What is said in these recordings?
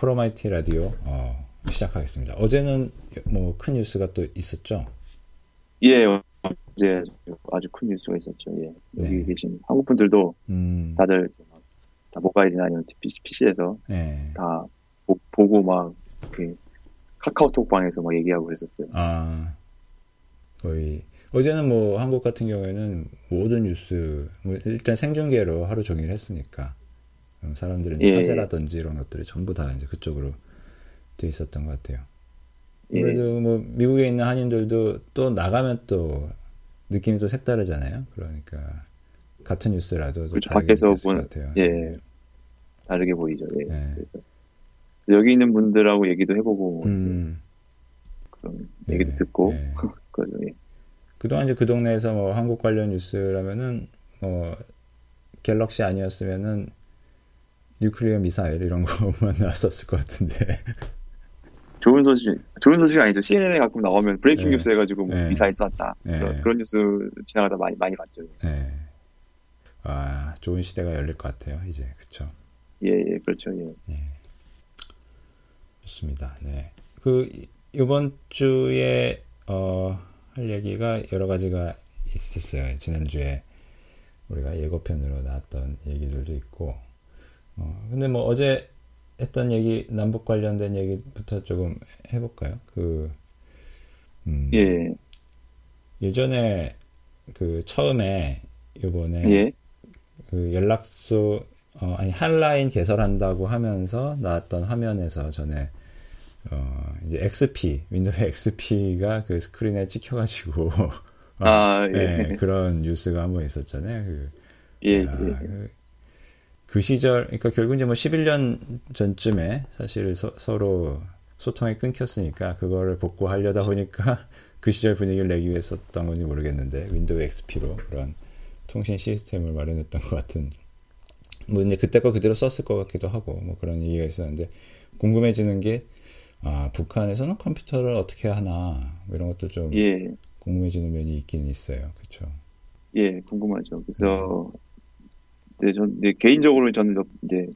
프로마이티 라디오 어, 시작하겠습니다. 어제는 뭐 큰 뉴스가 또 있었죠? 예, 어제 아주 큰 뉴스가 있었죠. 예. 여기 네. 계신 한국 분들도 음, 다들 다 모바일이나 아니면 PC에서 네. 다 보, 보고 막 이렇게 카카오톡 방에서 막 얘기하고 그랬었어요. 아, 거의 어제는 뭐 한국 같은 경우에는 모든 뉴스 뭐 일단 생중계로 하루 종일 했으니까 음, 사람들은 예. 화제라든지 이런 것들이 전부 다 이제 그쪽으로 돼 있었던 것 같아요. 예. 그래도 뭐 미국에 있는 한인들도 또 나가면 또 느낌이 또 색다르잖아요. 그러니까 같은 뉴스라도 또 그렇죠. 다르게 밖에서 보는- 것 같아요. 예. 다르게 보이죠. 예. 네. 그래서 여기 있는 분들하고 얘기도 해보고 음, 그런 예, 얘기도 듣고 예. 그래서 예. 그동안 이제 그 동네에서 뭐 한국 관련 뉴스라면은 뭐 갤럭시 아니었으면은 nuclear 미사일 이런 거만 나왔었을 것 같은데. 좋은 소식 좋은 소식 아니죠. CNN에 가끔 나오면 breaking 예. 뉴스 해가지고 뭐 예. 미사일 쐈다 예. 그런, 그런 뉴스 지나가다 많이 많이 봤죠. 네. 아, 좋은 시대가 열릴 것 같아요. 이제 그쵸. 예, 예, 그렇죠. 예. 좋습니다. 네. 그 이- 이번 주에 어, 할 얘기가 여러 가지가 있었어요. 지난 주에 우리가 예고편으로 나왔던 얘기들도 있고. 어, 근데 뭐 어제 했던 얘기 남북 관련된 얘기부터 조금 해볼까요? 그 음, 예, 예전에 그 처음에 이번에 예, 그 연락소 어, 아니 한라인 개설한다고 하면서 나왔던 화면에서 전에 어, 이제 XP 윈도우 XP가 그 스크린에 찍혀가지고 아, 예. 네, 그런 뉴스가 한번 있었잖아요. 그, 예, 야, 예. 그, 그 시절 그러니까 결국 이제 뭐 11년 전쯤에 사실 서, 서로 소통이 끊겼으니까 그거를 복구하려다 보니까 그 시절 분위기를 내기 위해 썼던 건지 모르겠는데 윈도우 XP로 그런 통신 시스템을 마련했던 것 같은 뭐 근데 그때 거 그대로 썼을 것 같기도 하고 뭐 그런 얘기가 있었는데 궁금해지는 게 아, 북한에서는 컴퓨터를 어떻게 하나 뭐 이런 것들 좀 예, 궁금해지는 면이 있긴 있어요. 그렇죠. 예, 궁금하죠. 그래서 네, 전 네, 개인적으로 저는 이제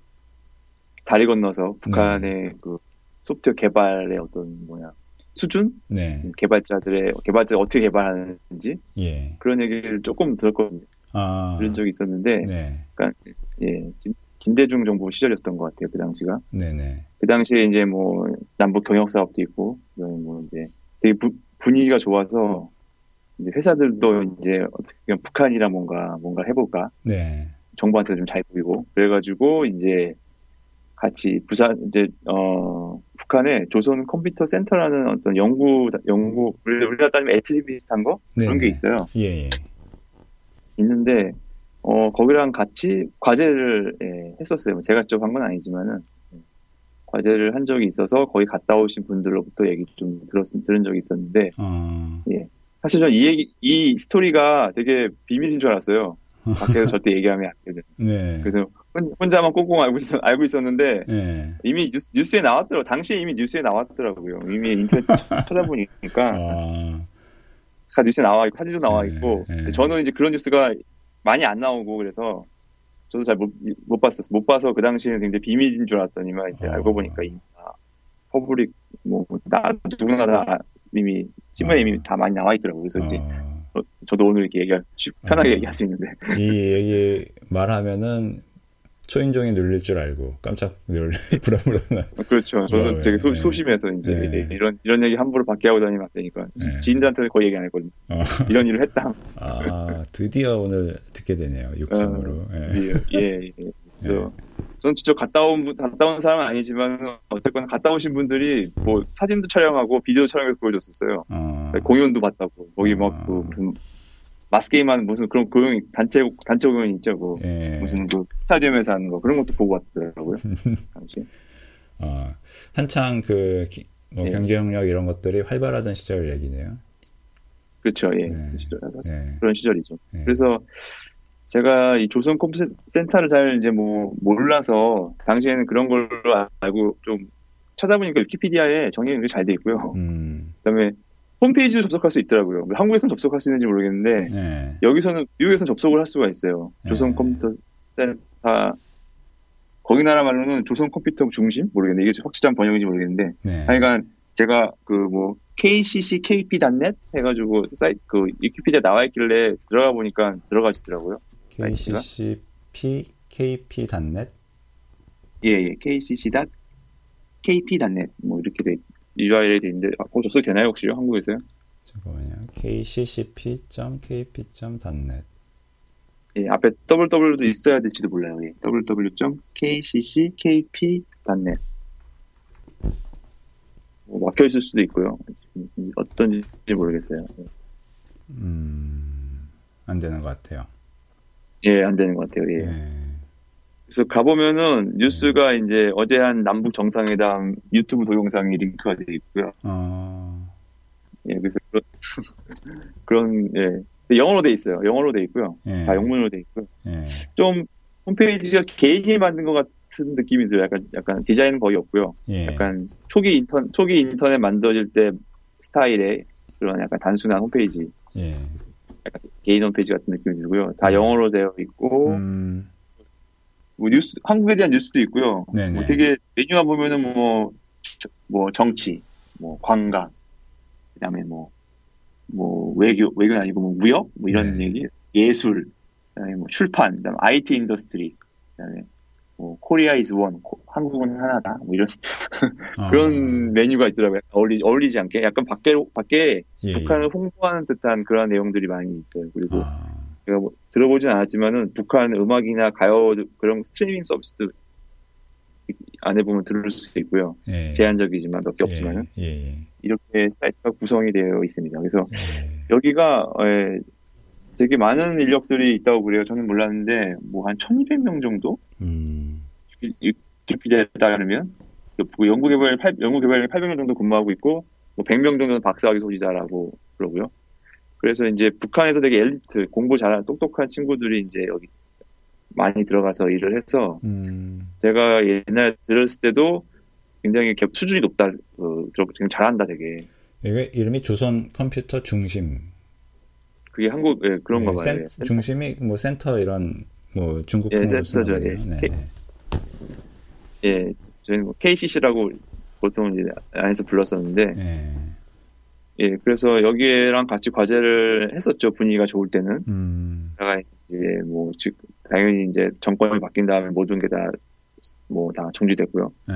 다리 건너서 북한의 그 소프트웨어 개발의 어떤 뭐냐 수준 네. 개발자들의 개발자 어떻게 개발하는지 예. 그런 얘기를 조금 들었거든요. 아. 들은 적이 있었는데 네. 예, 김, 김대중 정부 시절이었던 것 같아요. 그 당시가. 네네. 그 당시에 이제 뭐 남북 경역 사업도 있고 뭐 이제 되게 부- 분위기가 좋아서 이제 회사들도 이제 어떻게 보면 북한이랑 뭔가 뭔가 해볼까 네. 정부한테 좀잘 보이고 그래가지고 이제 같이 부산 이제 어 북한에 조선 컴퓨터 센터라는 어떤 연구 연구 우리- 우리나라 따지면 애틀리 비슷한 거 그런 게 네네. 있어요. 예, 예. 있는데 어 거기랑 같이 과제를 예, 했었어요. 제가 직접 한 건 아니지만은 예, 과제를 한 적이 있어서 거기 갔다 오신 분들로부터 얘기 좀 들었 들은 적이 있었는데 어, 사실 저는 이 얘기 이 스토리가 되게 비밀인 줄 알았어요. 밖에서 절대 얘기하면 안 되는. 네. 그래서 혼- 혼자만 꽁꽁 알고 있었 알고 있었는데 예. 이미 뉴스, 뉴스 에 나왔더라고. 당시에 이미 뉴스에 나왔더라고요. 이미 인터넷 쳐- 찾아보니까 아, 다 뉴스에 나와 있고 사진도 나와 네, 있고 네. 저는 이제 그런 뉴스가 많이 안 나오고 그래서 저도 잘 못 못 봤었어 못 봐서 그 당시에는 굉장히 비밀인 줄 알았더니만 이제 어. 알고 보니까 이미 다 public 뭐나 누구나 다 이미 신문에 어. 이미 다 많이 나와 있더라고요 그래서 이제 어, 저- 저도 오늘 이렇게 얘기할 쉽- 편하게 어. 얘기할 수 있는데 이 얘기 말하면은 초인종이 눌릴 줄 알고 깜짝 놀 불안불안한. 그렇죠 저는 어, 되게 소, 네. 소심해서 이제 네. 이런 이런 얘기 함부로 밖에 하고 다니면 안 되니까 네. 지인들한테는 거의 얘기 안 했거든요 어, 이런 일을 했다 아, 드디어 오늘 듣게 되네요. 육성으로. 예. 예, 예, 예. 그래서 저는 직접 갔다 온, 분- 갔다 온 사람은 아니지만, 어쨌거나 갔다 오신 분들이 뭐 사진도 촬영하고 비디오 촬영해서 보여줬었어요. 어, 공연도 봤다고. 거기 아. 막그 무슨, 마스 게임하는 무슨 그런 공연, 단체, 단체 공연 있죠. 그 예. 무슨 그 스타디움에서 하는 거. 그런 것도 보고 왔더라고요. 당시. 어, 한창 그, 기- 뭐 예. 경제협력 이런 것들이 활발하던 시절 얘기네요. 그렇죠. 예. 네. 그 시절, 예. 그런 시절이죠. 예. 그래서 제가 이 조선 컴퓨터 센터를 잘 이제 뭐 몰라서 당시에는 그런 걸로 알고 좀 찾아보니까 위키피디아에 정리가 잘 돼 있고요. 음, 그다음에 홈페이지도 접속할 수 있더라고요. 한국에서는 접속할 수 있는지 모르겠는데 예. 여기서는 미국에서는 접속을 할 수가 있어요. 네. 조선 컴퓨터 센터 거기 나라 말로는 조선 컴퓨터 중심 모르겠네 이게 확실한 번역인지 모르겠는데 네. 하여간 제가 그 뭐 kccKP.net 해가지고 사이트 그 위키피디아 나와 있길래 들어가 보니까 들어가시더라고요. KCCP KP.net 예, 예. kcc.kp.net 뭐 이렇게 돼 URL이 돼 있는데 아, 접속 되나요 혹시요 한국에서요? 잠깐만요. kccp.kp.net 예, 앞에 ww도 있어야 될지도 몰라요. 예. www.kccKP.net 뭐 막혀 있을 수도 있고요. 어떤지 모르겠어요. 음, 안 되는 것 같아요. 예, 안 되는 것 같아요. 예. 예. 그래서 가보면은 뉴스가 이제 어제 한 남북 정상회담 유튜브 동영상이 링크가 되어 있고요. 어, 예, 그래서 그런, 그런 예. 영어로 돼 있어요. 영어로 돼 있고요. 예. 다 영문으로 돼 있고요. 예. 좀 홈페이지가 개인이 만든 것 같은 느낌이 들어요. 약간 약간 디자인은 거의 없고요. 예. 약간 초기 인턴 초기 인터넷 만들어질 때 스타일의 그런 약간 단순한 홈페이지, 예. 약간 개인 홈페이지 같은 느낌이 들고요. 다 네. 영어로 되어 있고 음, 뭐 뉴스 한국에 대한 뉴스도 있고요. 뭐 되게 메뉴만 보면은 뭐, 저- 뭐 정치, 뭐 관광, 그다음에 뭐, 뭐 외교, 외교는 아니고 뭐 무역, 뭐 이런 네. 얘기, 예술, 그다음에 뭐 출판, 그다음에 IT industry, 그다음에 뭐 Korea is one, 한국은 하나다, 뭐 이런 아, 그런 메뉴가 있더라고요. 어울리, 어울리지 않게 약간 밖에 밖에 예, 북한을 홍보하는 듯한 그런 내용들이 많이 있어요. 그리고 아, 제가 뭐 들어보진 않았지만은 북한 음악이나 가요 그런 스트리밍 서비스도 안에 보면 들을 수 있고요. 예. 제한적이지만 몇 개 없지만은 예, 예, 이렇게 사이트가 구성이 되어 있습니다. 그래서 예. 여기가 에, 되게 많은 인력들이 있다고 그래요. 저는 몰랐는데 뭐 한 1,200명 정도 음, 위키피디아에 따르면 그 연구개발 8, 연구개발에 800명 정도 근무하고 있고 뭐 100명 정도는 박사학위 소지자라고 그러고요. 그래서 이제 북한에서 되게 엘리트 공부 잘하는 똑똑한 친구들이 이제 여기 많이 들어가서 일을 해서 음, 제가 옛날 들었을 때도 굉장히 개- 수준이 높다, 어, 지금 잘한다 되게. 이게 이름이 조선 컴퓨터 중심. 그게 한국, 예, 그런가 예, 봐요. 센- 예. 중심이 뭐 센터 이런 뭐 중국풍으로 예, 센터죠. 예. 네, K- 네. 예, 저희는 뭐 KCC라고 보통 이제 안에서 불렀었는데, 예. 예, 그래서 여기랑 같이 과제를 했었죠. 분위기가 좋을 때는. 음, 제가 이제 뭐, 즉, 당연히 이제 정권이 바뀐 다음에 모든 게 다, 뭐, 다 정지됐고요. 예.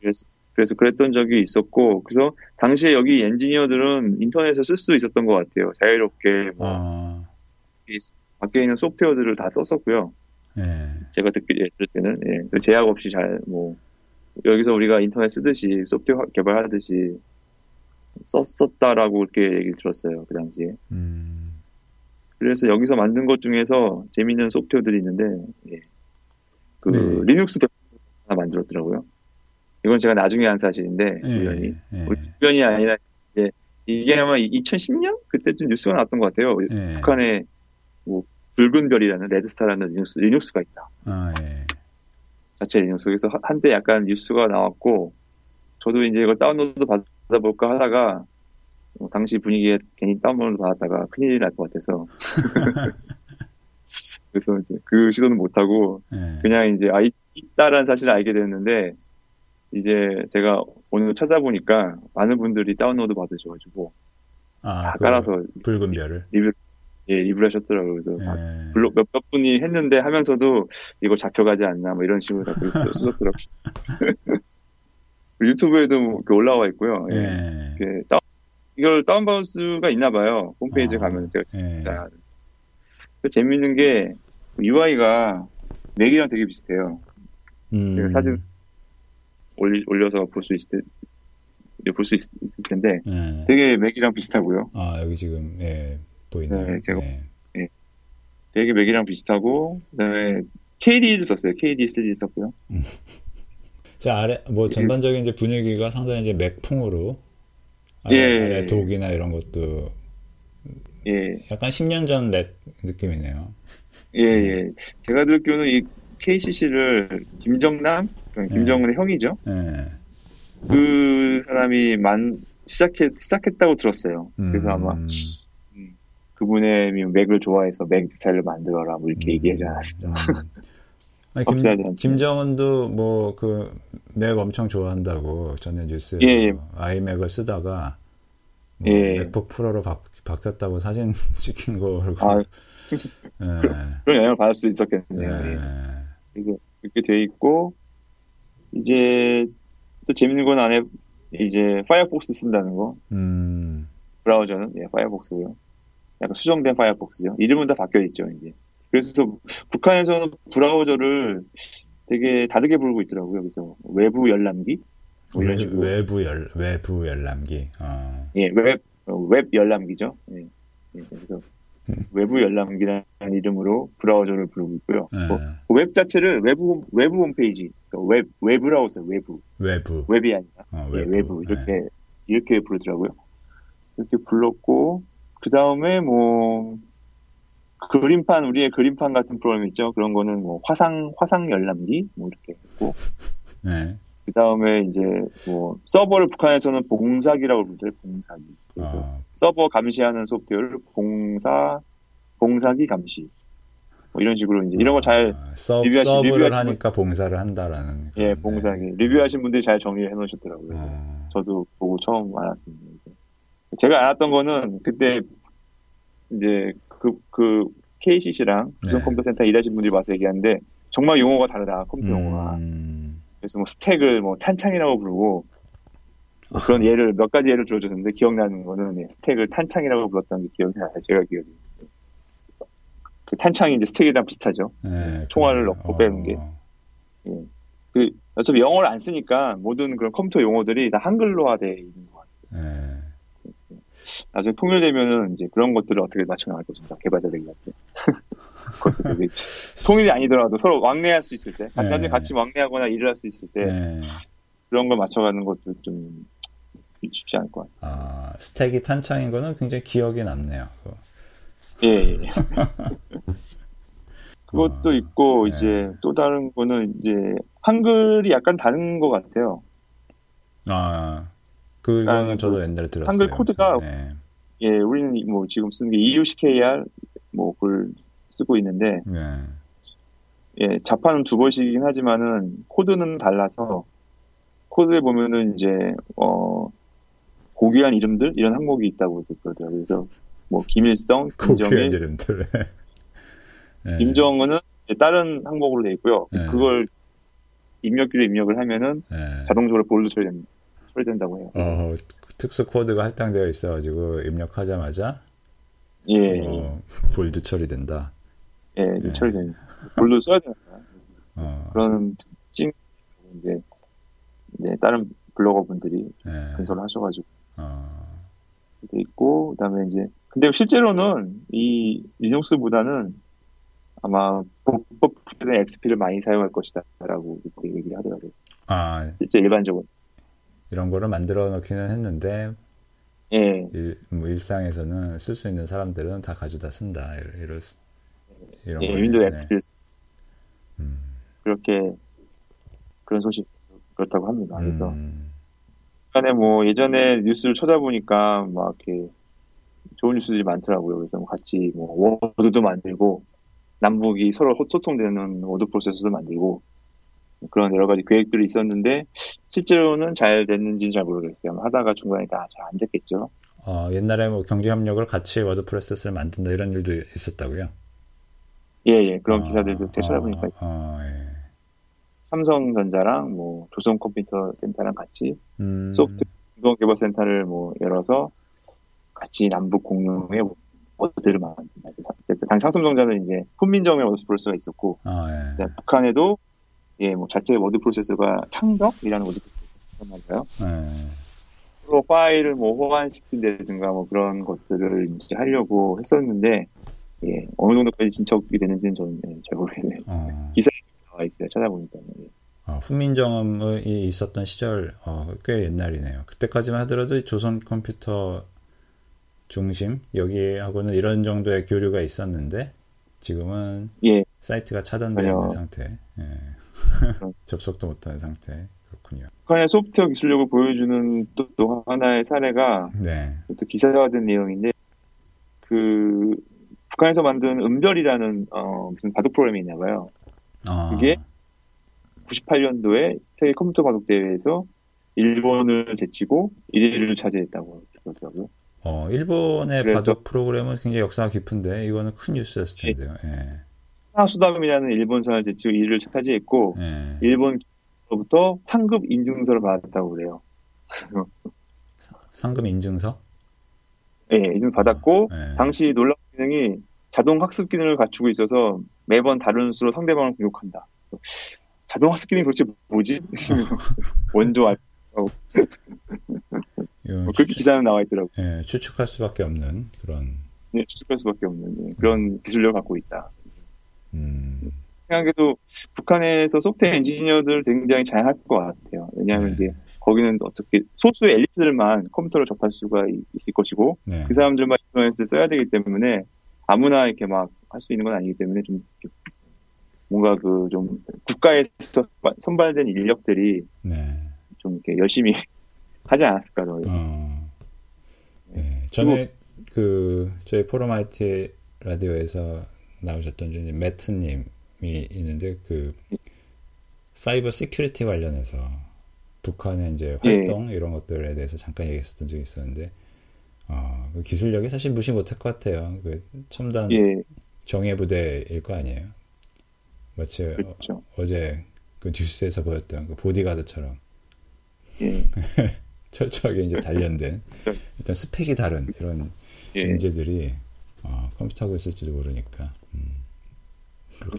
그래서, 그래서 그랬던 적이 있었고, 그래서 당시에 여기 엔지니어들은 인터넷을 쓸수 있었던 것 같아요. 자유롭게, 뭐, 아, 밖에 있는 소프트웨어들을 다 썼었고요. 예. 제가 듣기 예, 들을 때는 예, 그 제약 없이 잘 뭐 여기서 우리가 인터넷 쓰듯이 소프트웨어 개발하듯이 썼었다라고 이렇게 얘기 들었어요 그 당시에. 음, 그래서 여기서 만든 것 중에서 재밌는 소프트웨어들이 있는데 예. 그 네. 리눅스 대 하나 만들었더라고요. 이건 제가 나중에 한 사실인데 예. 우연히 예. 우연이 아니라 이제 이게 아마 2010년 그때쯤 뉴스가 나왔던 것 같아요. 예. 북한에 뭐 붉은 별이라는 레드스타라는 리눅스, 리눅스가 있다. 아, 예. 자체 리눅스 속에서 하- 한때 약간 뉴스가 나왔고 저도 이제 이걸 다운로드 받아볼까 하다가 뭐 당시 분위기에 괜히 다운로드 받았다가 큰일이 날것 같아서 그래서 이제 그 시도는 못하고 예. 그냥 이제 아 있- 있다라는 사실을 알게 됐는데 이제 제가 오늘 찾아보니까 많은 분들이 다운로드 받으셔가지고 아, 다 그 깔아서 붉은 별을. 리뷰 예 리뷰를 하셨더라고요 그래서 다 예. 블록 몇, 몇 분이 했는데 하면서도 이거 잡혀가지 않나 뭐 이런 식으로 쓰- 쓰셨더라고요. 유튜브에도 뭐 이렇게 올라와 있고요. 예. 예. 이렇게 다운- 이걸 다운받을 수가 있나 봐요. 홈페이지에 아, 가면 제가 예. 진짜 그 재밌는 게 UI가 맥이랑 되게 비슷해요. 음, 제가 사진 올리, 올려서 볼 수 있을 때, 볼수 있을 텐데 예. 되게 맥이랑 비슷하고요. 아, 여기 지금, 예, 보이네요. 네, 제가- 예. 되게 맥이랑 비슷하고 그다음에 KD를 썼어요. KD3를 썼고요. 자, 아래, 뭐, 전반적인 이제 분위기가 상당히 이제 맥풍으로, 예, 아래, 예, 아래 예. 독이나 이런 것도 예, 약간 10년 전 맥 느낌이네요. 예, 예. 제가 듣기로는 이 KCC를 김정남, 네. 김정은의 형이죠. 예. 그 사람이 만 시작했 시작했다고 들었어요. 그래서 음, 아마 음, 그분의 맥을 좋아해서 맥 스타일을 만들어라 뭐 이렇게 얘기하지 않았을까. 음. 아니, 김, 김정은도 뭐 그 맥 엄청 좋아한다고 전에 뉴스에서 예, 예. 아이맥을 쓰다가 뭐 예. 맥북 프로로 바, 바뀌었다고 사진 찍힌 거를 아, 예. 그런 영향을 받을 수 있었겠네요. 예. 그래서 이렇게 돼 있고 이제 또 재밌는 건 안에 이제 파이어폭스 쓴다는 거. 음. 브라우저는 예, 파이어폭스고요. 약간 수정된 파이어폭스죠. 이름은 다 바뀌어 있죠, 이제. 그래서 북한에서는 브라우저를 되게 다르게 부르고 있더라고요. 그래서 외부 열람기 뭐 이런 식으로. 외부 열 외부 열람기. 어. 예, 웹웹 열람기죠. 예. 예 그래서 음. 외부 열람기라는 이름으로 브라우저를 부르고 있고요. 네. 뭐, 웹 자체를 외부 외부 홈페이지, 웹 웹브라우저 외부. 외부. 웹이 아니라 어, 외부. 예, 외부 이렇게 네. 이렇게 부르더라고요. 이렇게 불렀고 그 다음에 뭐 그림판 우리의 그림판 같은 프로그램 있죠. 그런 거는 뭐 화상 화상 열람기 뭐 이렇게 있고. 네. 그 다음에 이제 뭐 서버를 북한에서는 봉사기라고 부르죠. 봉사기. 아. 서버 감시하는 소프트웨어를 봉사 봉사기 감시. 뭐 이런 식으로 이제 이런 거잘 아, 리뷰하신 리뷰를 하니까 봉사를 한다라는. 예, 봉사기. 리뷰하신 분들이 잘 정리해 놓으셨더라고요. 아. 저도 보고 처음 알았습니다. 제가 알았던 거는 그때 이제 그, 그 KCC랑 네. 컴퓨터 센터 일하신 분들이 와서 얘기하는데 정말 용어가 다르다 컴퓨터 용어가. 음... 그래서 뭐 스택을 뭐 탄창이라고 부르고 뭐 그런 예를 몇 가지 예를 들어줬는데 기억나는 거는 예, 스택을 탄창이라고 불렀던 게 기억이 나요. 제가 기억이. 그 탄창이 이제 스택이랑 비슷하죠. 네, 총알을 넣고 어... 빼는 게. 예. 그 어차피 영어를 안 쓰니까 모든 그런 컴퓨터 용어들이 다 한글로화돼 있는 것 같아요. 네. 나중에 통일되면은 이제 그런 것들을 어떻게 맞춰나갈 것인가 개발자들한테 통일이 아니더라도 서로 왕래할 수 있을 때 같이 네. 나중에 같이 왕래하거나 일을 할 수 있을 때 네. 그런 걸 맞춰가는 것도 좀 쉽지 않을 것 같아요. 아 스택이 탄창인 거는 굉장히 기억에 남네요. 예. 예. 그것도 어, 있고 네. 이제 또 다른 거는 이제 한글이 약간 다른 것 같아요. 아 그거는 저도 옛날에 들었어요. 한글 코드가 네. 예, 우리는 뭐 지금 쓰는 게 EUCKR 뭐 그걸 쓰고 있는데 네. 예, 자판은 두 번씩이긴 하지만은 코드는 달라서 코드에 보면은 이제 어 고귀한 이름들 이런 항목이 있다고 그러더라고요. 그래서 뭐 김일성, 김정일, 이름들. 네. 김정은은 다른 항목으로 돼 있고요. 그래서 네. 그걸 입력기로 입력을 하면은 네. 자동적으로 볼드 처리됩니다. 처리된다고 해요. 어, 특수 코드가 할당되어 있어가지고 입력하자마자 예, 어, 볼드 처리된다. 예, 예. 처리됩니다. 볼드 써야 되니까 어. 그런 특징 이제 이제 다른 블로거 분들이 예. 분석을 하셔가지고 어. 돼 있고 그다음에 이제 근데 실제로는 이 리눅스보다는 아마 복법 XP를 많이 사용할 것이다라고 얘기를 하더라고요. 아, 실제 일반적으로. 이런 거를 만들어 놓기는 했는데 예. 일, 뭐 일상에서는 쓸 수 있는 사람들은 다 가져다 쓴다. 이럴, 이런 예, 윈도우 XP 음. 그렇게 그런 소식 그렇다고 합니다. 그래서 음. 간에 뭐 예전에 뉴스를 찾아보니까 막 이렇게 좋은 뉴스들이 많더라고요. 그래서 뭐 같이 뭐 워드도 만들고 남북이 서로 소통되는 워드 프로세서도 만들고 그런 여러 가지 계획들이 있었는데 실제로는 잘 됐는지는 잘 모르겠어요. 하다가 중간에 다 잘 안 됐겠죠. 어, 옛날에 뭐 경제 협력을 같이 워드 프로세스를 만든다 이런 일도 있었다고요? 예, 예. 그런 어, 기사들도 되찾아보니까 어, 어, 예. 삼성전자랑 뭐 조선 컴퓨터 센터랑 같이 음. 소프트 공동 개발 센터를 뭐 열어서 같이 남북 공용의 워드를 만든다. 당 삼성전자는 이제 훈민정음의 워드 프로세스가 있었고 아, 예. 북한에도 예, 뭐 자체 워드 프로세서가 창덕이라는 워드 프로세서가 네. 로 파일을 뭐 호환시킨다든가 뭐 그런 것들을 이제 하려고 했었는데 예, 어느 정도까지 진척이 되는지는 저는 예, 잘 모르겠네요. 어. 기사에 나와 있어요. 찾아보니까. 예. 어, 훈민정음이 있었던 시절 어, 꽤 옛날이네요. 그때까지만 하더라도 조선 컴퓨터 중심 여기하고는 이런 정도의 교류가 있었는데 지금은 예. 사이트가 차단되어 있는 상태. 예. 접속도 못하는 상태. 그렇군요. 북한의 소프트웨어 기술력을 보여주는 또, 또 하나의 사례가 네. 또 기사화된 내용인데 그 북한에서 만든 은별이라는 어, 무슨 바둑 프로그램이 있나 봐요. 아. 그게 98년도에 세계 컴퓨터 바둑 대회에서 일본을 제치고 1위를 차지했다고 그러더라고요. 어, 일본의 그래서- 바둑 프로그램은 굉장히 역사가 깊은데 이거는 큰 뉴스였을 텐데요. 예. 하수담이라는 일본사를 제치고 1위를 차지했고 예. 일본로부터 상급 인증서를 받았다고 그래요. 상금 인증서? 예, 인증 받았고 예. 당시 놀라운 기능이 자동 학습 기능을 갖추고 있어서 매번 다른 수로 상대방을 공격한다. 자동 학습 기능이 도대체 뭐지? 원조 알 뭐 그렇게 추측, 기사는 나와 있더라고요. 예, 추측할 수밖에 없는 그런 네, 추측할 수밖에 없는 예, 그런 기술력을 갖고 있다. 음, 생각해도 북한에서 소프트웨어 엔지니어들 굉장히 잘 할 것 같아요. 왜냐하면 네. 이제 거기는 어떻게 소수의 엘리트들만 컴퓨터를 접할 수가 이- 있을 것이고 네. 그 사람들만 인터넷을 써야 되기 때문에 아무나 이렇게 막 할 수 있는 건 아니기 때문에 좀 뭔가 그 좀 국가에서 선발된 인력들이 네. 좀 이렇게 열심히 하지 않았을까 요 어, 예. 전에 그 저희 포럼 IT 라디오에서 나오셨던 중에 매트님이 있는데 그 cyber security 관련해서 북한의 이제 예. 활동 이런 것들에 대해서 잠깐 얘기했었던 적이 있었는데 어, 그 기술력이 사실 무시 못할 것 같아요. 그 첨단 예, 정예 부대일 거 아니에요. 마치 어, 그렇죠. 어 제 그 뉴스에서 보였던 그 보디가드처럼 예, 철저하게 이제 단련된 일단 스펙이 다른 이런 예. 문제들이 어, 컴퓨터하고 있을지도 모르니까. 음.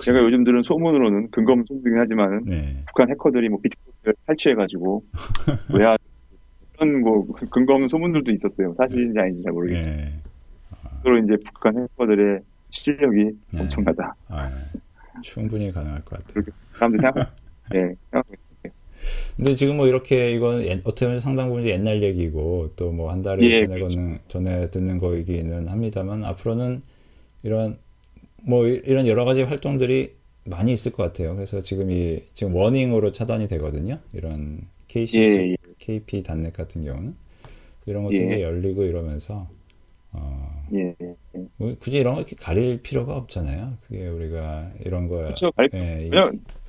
제가 요즘 들은 소문으로는 근거 없는 소문이긴 하지만은 네. 북한 해커들이 뭐 비트코인을 탈취해가지고 외화 그런 뭐 근거 없는 소문들도 있었어요. 사실인지 아닌지 잘 모르겠죠. 네. 서로 이제 북한 해커들의 실력이 네. 엄청나다. 아, 충분히 가능할 것 같아요. 그렇게 사람들이 생각, 예, 생각하고 있어요. 근데 지금 뭐 이렇게 이건 옛- 어떻게 보면 상당 부분 옛날 얘기고 또 뭐 한 달에 예, 전에 그렇죠. 걷는 전에 듣는 거이기는 합니다만 앞으로는 이런 뭐 이- 이런 여러 가지 활동들이 많이 있을 것 같아요. 그래서 지금 이 지금 워닝으로 차단이 되거든요. 이런 KCC, 예, 예. KP 단넷 같은 경우는 이런 것들이 예. 열리고 이러면서 어, 예, 예. 뭐 굳이 이런 거 이렇게 가릴 필요가 없잖아요. 그게 우리가 이런 거야. 그렇죠. 갈, 예, 전혀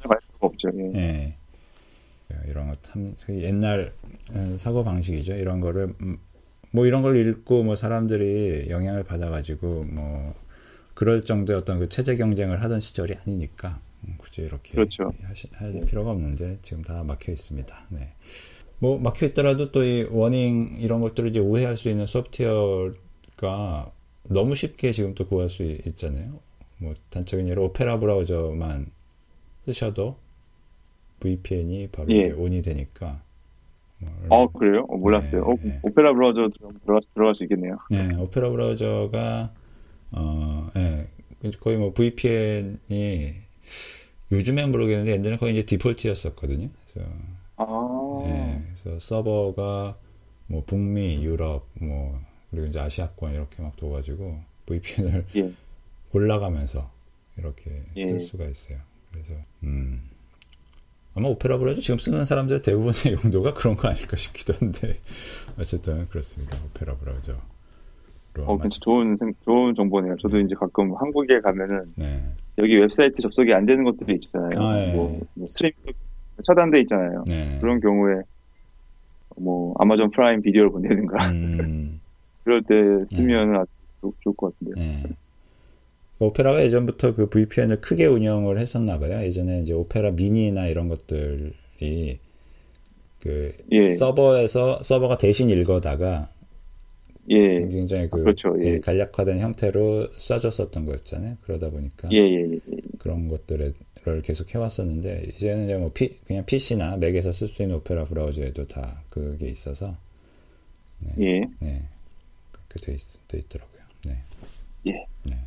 갈 수가 없죠. 예. 예. 이런 거 참 옛날 어, 사고 방식이죠. 이런 거를 음, 뭐 이런 걸 읽고 뭐 사람들이 영향을 받아가지고 뭐 그럴 정도의 어떤 그 체제 경쟁을 하던 시절이 아니니까 음, 굳이 이렇게 그렇죠. 하시, 할 네. 필요가 없는데 지금 다 막혀 있습니다. 네. 뭐 막혀 있더라도 또 이 워닝 이런 것들을 이제 우회할 수 있는 소프트웨어가 너무 쉽게 지금 또 구할 수 있- 있잖아요. 뭐 단적인 예로 오페라 브라우저만 쓰셔도 VPN이 바로 예. 이제 온이 되니까. 뭐 어, 그래요? 어, 몰랐어요. 네, 어, 네. 오페라 브라우저 들어가, 들어갈 수 있겠네요. 네, 오페라 브라우저가 어, 예, 거의 뭐 VPN이 요즘엔 모르겠는데 옛날에 거의 이제 디폴트였었거든요. 그래서 아, 예, 그래서 서버가 뭐 북미, 유럽, 뭐 그리고 이제 아시아권 이렇게 막 둬가지고 VPN을 예. 골라가면서 이렇게 예. 쓸 수가 있어요. 그래서 음, 아마 오페라 브라우저 지금 쓰는 사람들 대부분의 용도가 그런 거 아닐까 싶기도 한데 어쨌든 그렇습니다. 오페라 브라우저. 어, 괜찮 좋은, 생- 좋은 정보네요. 저도 이제 가끔 한국에 가면은 네. 여기 웹사이트 접속이 안 되는 것들이 있잖아요. 아, 예. 뭐, 뭐 스트리밍 차단돼 있잖아요. 네. 그런 경우에 뭐 아마존 프라임 비디오를 본다든가 음, 그럴 때 쓰면 아주 좋- 좋을 것 같은데요. 네. 오페라가 예전부터 그 VPN을 크게 운영을 했었나 봐요. 예전에 이제 오페라 미니나 이런 것들이 그 예. 서버에서 서버가 대신 읽어다가 예, 굉장히 그 아, 그렇죠. 예. 예, 간략화된 형태로 쏴줬었던 거였잖아요. 그러다 보니까 예, 예, 예. 그런 것들을 계속 해왔었는데 이제는 이제 뭐 피, 그냥 PC나 맥에서 쓸 수 있는 오페라 브라우저에도 다 그게 있어서 예. 네 그렇게 돼, 있, 돼 있더라고요. 네. 예. 네.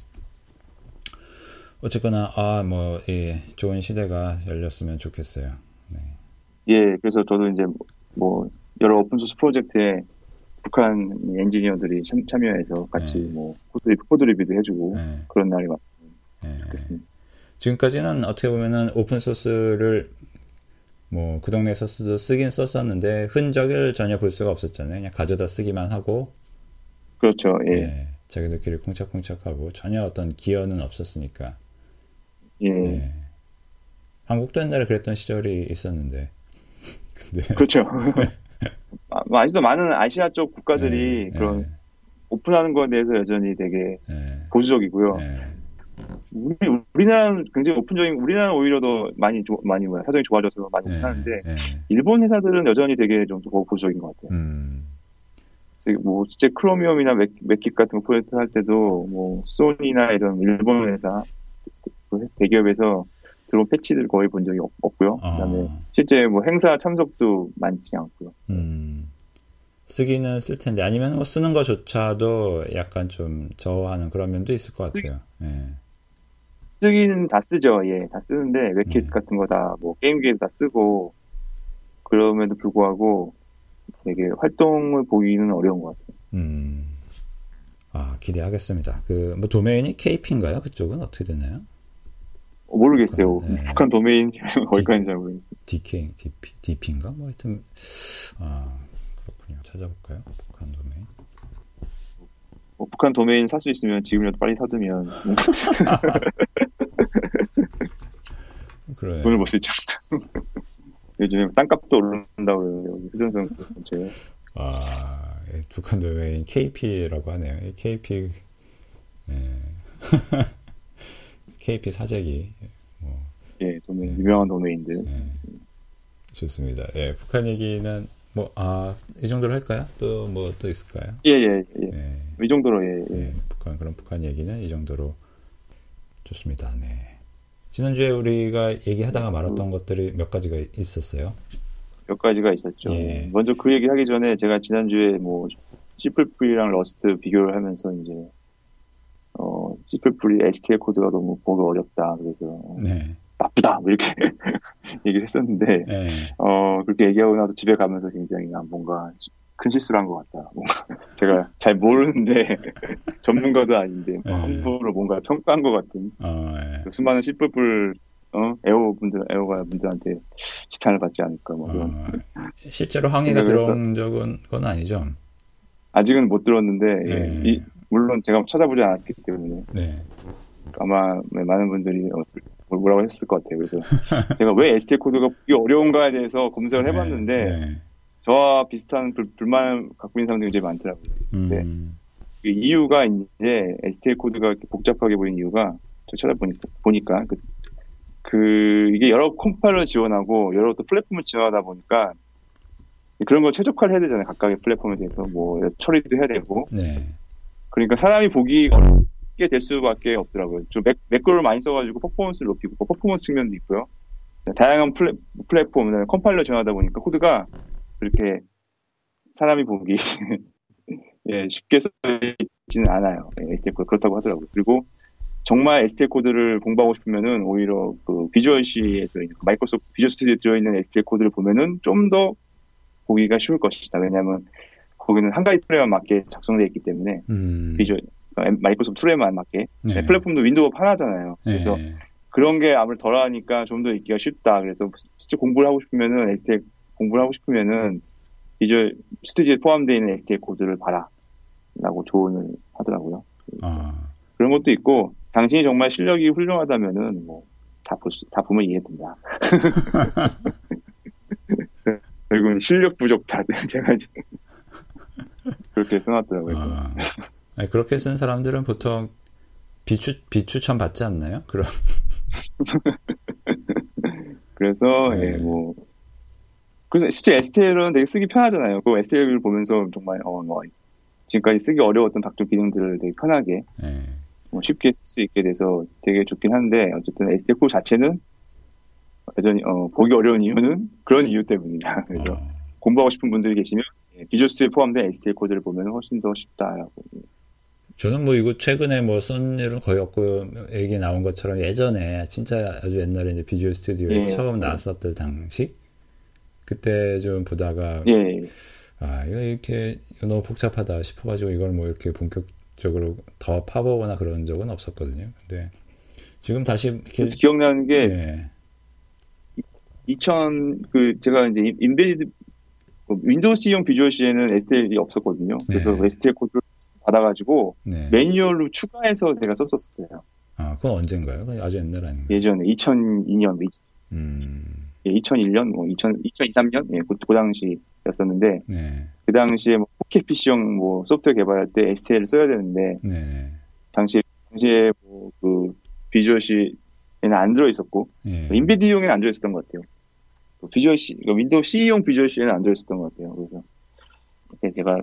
어쨌거나 아 뭐 예, 좋은 시대가 열렸으면 좋겠어요. 네. 예, 그래서 저도 이제 뭐 여러 오픈소스 프로젝트에 북한 엔지니어들이 참, 참여해서 같이 네. 뭐 코드, 리뷰- 코드 리뷰도 해주고 네. 그런 날이 왔으면 네. 좋겠습니다. 지금까지는 어떻게 보면은 오픈 소스를 뭐 그 동네에서 쓰, 쓰긴 썼었는데 흔적을 전혀 볼 수가 없었잖아요. 그냥 가져다 쓰기만 하고 그렇죠. 예, 예, 자기들끼리 콩착콩착하고 전혀 어떤 기여는 없었으니까 예, 예. 한국도 옛날에 그랬던 시절이 있었는데. 근데 그렇죠. 아, 아직도 많은 아시아 쪽 국가들이 네, 그런 네. 오픈하는 거에 대해서 여전히 되게 네. 보수적이고요. 네. 우리 우리나라는 굉장히 오픈적인 우리나라는 오히려 더 많이 조, 많이 뭐야 사정이 좋아져서 많이 네, 하는데 네. 일본 회사들은 여전히 되게 좀 더 보수적인 것 같아요. 음. 뭐 실제 크로미엄이나 맥, 맥킷 같은 거 프로젝트 할 때도 뭐 소니나 이런 일본 회사 그 대기업에서 들어온 패치들 거의 본 적이 없, 고요 아. 그다음에 실제 뭐 행사 참석도 많지 않고요. 음. 쓰기는 쓸 텐데 아니면 뭐 쓰는 것조차도 약간 좀 저하는 그런 면도 있을 것 같아요. 쓰, 예. 쓰기는 다 쓰죠. 예, 다 쓰는데 웹킷 음. 같은 거 다 뭐 게임기에서 다 쓰고 그럼에도 불구하고 되게 활동을 보기는 어려운 것 같아요. 음. 아 기대하겠습니다. 그 뭐 도메인이 KP인가요? 그쪽은 어떻게 되나요? 어, 모르겠어요. 네. 북한 도메인인지 어디까지 잘 모르겠어요. DK, DP, DP인가? 뭐 하여튼 아 그렇군요. 찾아볼까요? 북한 도메인. 뭐, 북한 도메인 살 수 있으면 지금이라도 빨리 사두면 그래. 돈을 벌수 있지 않을까. 요즘에 땅값도 오른다고 그러는데 휴전선 전체. 아 북한 도메인 KP라고 하네요. KP 네. KP 사재기. 뭐. 예, 도메인, 네. 유명한 도메인들. 네. 좋습니다. 예, 북한 얘기는 뭐, 아, 이 정도로 할까요? 또 뭐 또 있을까요? 예, 예, 예. 네. 이 정도로, 예, 예. 예. 북한, 그럼 북한 얘기는 이 정도로 좋습니다. 네. 지난주에 우리가 얘기하다가 말았던 음. 것들이 몇 가지가 있었어요. 몇 가지가 있었죠. 예. 먼저 그 얘기 하기 전에 제가 지난주에 뭐, C++이랑 Rust 비교를 하면서 이제 어, C++이 STL 코드가 너무 보기 어렵다. 그래서 네. 나쁘다. 뭐 이렇게 얘기를 했었는데 네. 어, 그렇게 얘기하고 나서 집에 가면서 굉장히 뭔가 큰 실수를 한 것 같다. 뭔가 제가 잘 모르는데 전문가도 아닌데 뭐 네. 함부로 뭔가 평가한 것 같은 어, 네. 그 수많은 C++ 어? 애호 분들 애호가 분들한테 지탄을 받지 않을까 뭐 그런 어, 실제로 항의가 들어온 적은 그건 아니죠. 아직은 못 들었는데 예, 네. 이, 물론 제가 찾아보지 않았기 때문에 네. 아마 많은 분들이 어, 뭐라고 했을 것 같아요. 그래서 제가 왜 STL 코드가 어려운가에 대해서 검색을 네, 해봤는데 네. 저와 비슷한 불, 만을 갖고 있는 사람들이 굉장히 많더라고요. 근데 음. 그 이유가 이제 STL 코드가 복잡하게 보이는 이유가 저 찾아보니까 보니까 그, 그 이게 여러 컴파일러 지원하고 여러 또 플랫폼을 지원하다 보니까 그런 걸 최적화를 해야 되잖아요. 각각의 플랫폼에 대해서 뭐 처리도 해야 되고. 네. 그러니까 사람이 보기 어렵게 될 수밖에 없더라고요. 좀 매, 매크로를 많이 써가지고 퍼포먼스를 높이고 뭐 퍼포먼스 측면도 있고요. 다양한 플랫, 플랫폼, 컴파일러 지원하다 보니까 코드가 그렇게 사람이 보기 예, 쉽게 써지는 않아요. 예, STL 코드 그렇다고 하더라고요. 그리고 정말 STL 코드를 공부하고 싶으면은 오히려 그 비주얼 C에 들어있는 그 마이크로소프트 비주얼 스튜디오에 들어있는 STL 코드를 보면은 좀 더 보기가 쉬울 것이다. 왜냐하면 거기는 한 가지 툴에만 맞게 작성되어 있기 때문에 음. 비주얼 마이크로소프트 툴에만 맞게 네. 플랫폼도 윈도우가 하나잖아요. 그래서 네. 그런 게 아무래도 덜하니까 좀 더 읽기가 쉽다. 그래서 실제 공부를 하고 싶으면은 STL 공부를 하고 싶으면은 비주얼 스튜디오에 포함되어 있는 STL 코드를 봐라라고 조언을 하더라고요. 아. 그런 것도 있고 당신이 정말 실력이 훌륭하다면은 뭐 보다 보면 이해된다. 결국은 실력 부족 다 제가 그렇게 써놨더라고요. 아, 아니, 그렇게 쓴 사람들은 보통 비추, 비추천 받지 않나요? 그럼. 그래서, 네. 예, 뭐. 그래서 실제 STL은 되게 쓰기 편하잖아요. 그 STL을 보면서 정말, 어, 뭐, 지금까지 쓰기 어려웠던 각종 기능들을 되게 편하게, 네. 뭐 쉽게 쓸 수 있게 돼서 되게 좋긴 한데, 어쨌든 STL 코 자체는 여전히, 어, 보기 어려운 이유는 그런 이유 때문이다. 그래서 어. 공부하고 싶은 분들이 계시면 비주얼 스튜디오에 포함된 HTML 코드를 보면 훨씬 더 쉽다라고. 저는 뭐 이거 최근에 뭐 쓴 일은 거의 없고 얘기 나온 것처럼 예전에 진짜 아주 옛날에 이제 비주얼 스튜디오에 예, 처음 나왔었던 당시 그때 좀 보다가 예. 아 이거 이렇게 너무 복잡하다 싶어가지고 이걸 뭐 이렇게 본격적으로 더 파보거나 그런 적은 없었거든요. 근데 지금 다시 이렇게 기억나는 게 예. 2000 그 제가 이제 embedded 뭐 윈도우 CE용 비주얼 C에는 STL이 없었거든요. 그래서 네. STL 코드를 받아가지고 네. 매뉴얼로 추가해서 제가 썼었어요. 아, 그건 언젠가요? 아주 옛날 아닌가요? 예전에 2002년, 음. 예, 2001년, 뭐 2000, 2, 3년 예, 그, 그 당시였었는데 네. 그 당시에 뭐 포켓 PC용 뭐 소프트웨어 개발할 때 STL을 써야 되는데 네. 당시 당시에 뭐 그 비주얼 C에는 안 들어 있었고 예. embedded용에는 안 들어 있었던 것 같아요. 그 비주얼 C, 그 윈도우 CE용 비주얼 C에는 안 들어 있었던 것 같아요. 그래서 이렇게 제가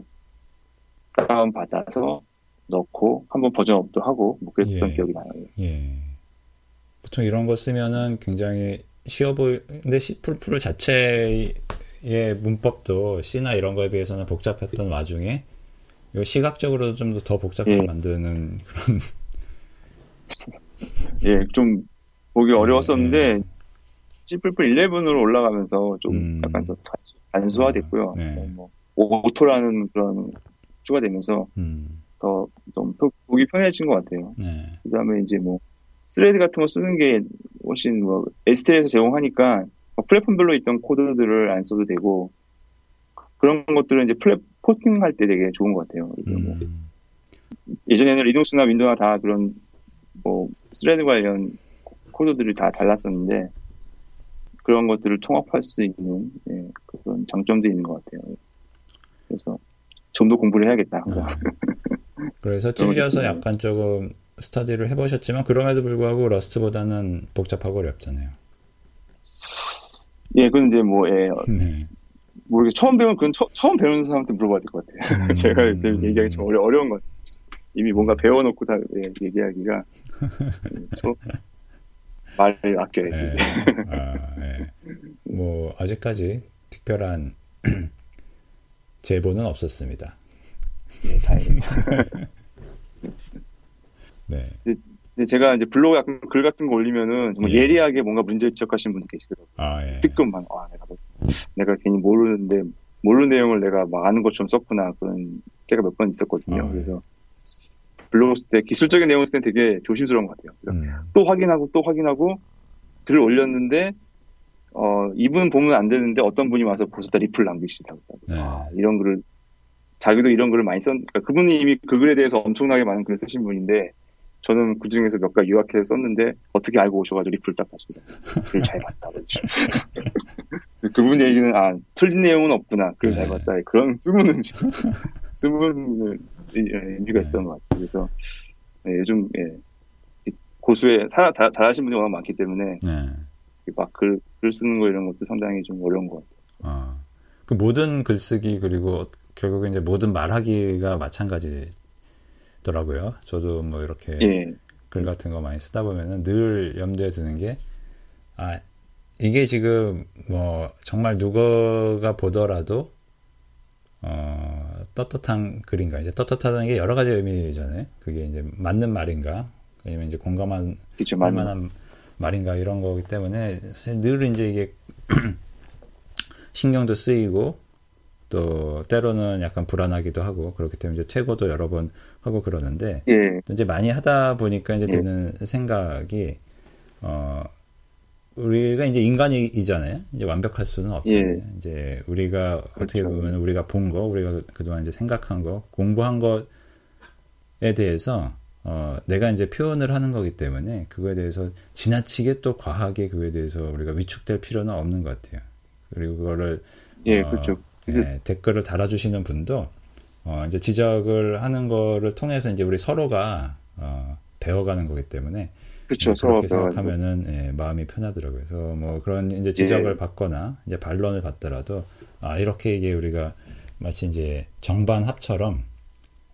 다운 받아서 넣고 한번 버전업도 하고 뭐 그랬던 예. 기억이 나요. 예. 보통 이런 거 쓰면은 굉장히 쉬워 보이, 근데 C++ 자체의 문법도 C나 이런 거에 비해서는 복잡했던 와중에 이거 시각적으로도 좀 더 복잡하게 예. 만드는 그런 예, 좀 보기 예, 어려웠었는데 C++ 11으로 올라가면서 좀 음. 약간 더 단순화됐고요. 네. 어, 뭐 auto라는 그런 추가되면서 음, 더 좀 보기 편해진 것 같아요. 네. 그다음에 이제 뭐 thread 같은 거 쓰는 게 훨씬 뭐 STL에서 제공하니까 뭐 플랫폼별로 있던 코드들을 안 써도 되고 그런 것들은 이제 플랫 porting할 때 되게 좋은 것 같아요. 뭐 음, 예전에는 리눅스나 윈도우나 다 그런 뭐 thread 관련 코드들이 다 달랐었는데 그런 것들을 통합할 수 있는 예, 그런 장점도 있는 것 같아요. 그래서 좀 더 공부를 해야겠다. 아. 그래서 찔려서 약간 조금 스터디를 해보셨지만 그럼에도 불구하고 Rust보다는 복잡하고 어렵잖아요. 예, 그건 이제 뭐 예, 네. 모르겠 처음 배운 그건 처, 음 배우는 사람한테 물어봐야 될 것 같아요. 음. 제가 이렇게 얘기하기 좀 어려, 어려운 것 같아요. 이미 뭔가 배워놓고 다 예, 얘기하기가 좀 말을 아껴야지. 네. 아, 네. 뭐 아직까지 특별한 제보는 없었습니다. 예, 다행입니다. 네. 근데 제가 이제 블로그 약간 글 같은 거 올리면은 정말 예. 예리하게 뭔가 문제 지적하시는 분들 계시더라고요. 아, 예. 뜨끔만 아 내가 뭐- 내가 괜히 모르는데 모르는 내용을 내가 막 아는 것처럼 썼구나 그런 때가 몇 번 있었거든요. 아, 예. 그래서 쓸때 기술적인 내용을 쓸 때 되게 조심스러운 것 같아요. 음, 또 확인하고 또 확인하고 글을 올렸는데 어 이분 보면 안 되는데 어떤 분이 와서 벌써 리플. 그래서 네. 아, 이런 글을 자기도 이런 글을 많이 썼 그러니까 그분이 이미 그 글에 대해서 엄청나게 많은 글을 쓰신 분인데 저는 그 중에서 몇 가지 요약해서 썼는데 어떻게 알고 오셔가지고 리플 딱 하시더라고요. 글잘 봤다. 그렇죠. 그분 얘기는 아 틀린 내용은 없구나. 글잘 네. 봤다. 그런 의미, 숨은 의- 의미가 있었던 것 같아요. 그래서 예, 요즘 예, 고수의 사- 다- 잘하신 분이 워낙 많기 때문에 네. 막글 글 쓰는 거 이런 것도 상당히 좀 어려운 것 같아요. 아, 그 모든 글쓰기 그리고 결국에 이제 모든 말하기가 마찬가지더라고요. 저도 뭐 이렇게 예, 글 같은 거 많이 쓰다 보면은 늘 염두에 두는 게, 아, 이게 지금 뭐 정말 누가 보더라도, 어, 떳떳한 글인가. 이제 떳떳하다는 게 여러 가지 의미잖아요. 그게 이제 맞는 말인가. 아니면 이제 공감한, 맞는 만한 말인가 이런 거기 때문에 늘 이제 이게 신경도 쓰이고 또 때로는 약간 불안하기도 하고 그렇기 때문에 이제 퇴고도 여러 번 하고 그러는데 예, 또 이제 많이 하다 보니까 이제 예. 드는 생각이 어 우리가 이제 인간이잖아요. 이제 완벽할 수는 없잖아요. 예. 이제 우리가 어떻게 그렇죠. 보면 우리가 본 거, 우리가 그- 그동안 이제 생각한 거, 공부한 것에 대해서 어 내가 이제 표현을 하는 거기 때문에 그거에 대해서 지나치게 또 과하게 그거에 대해서 우리가 위축될 필요는 없는 것 같아요. 그리고 그거를 예, 어, 그렇죠. 예, 댓글을 달아주시는 분도 어, 이제 지적을 하는 거를 통해서 이제 우리 서로가 어, 배워가는 거기 때문에 그렇죠. 그렇게 서로 생각하면은 예, 마음이 편하더라고요. 그래서 뭐 그런 이제 지적을 예. 받거나 이제 반론을 받더라도 아 이렇게 이게 우리가 마치 이제 정반합처럼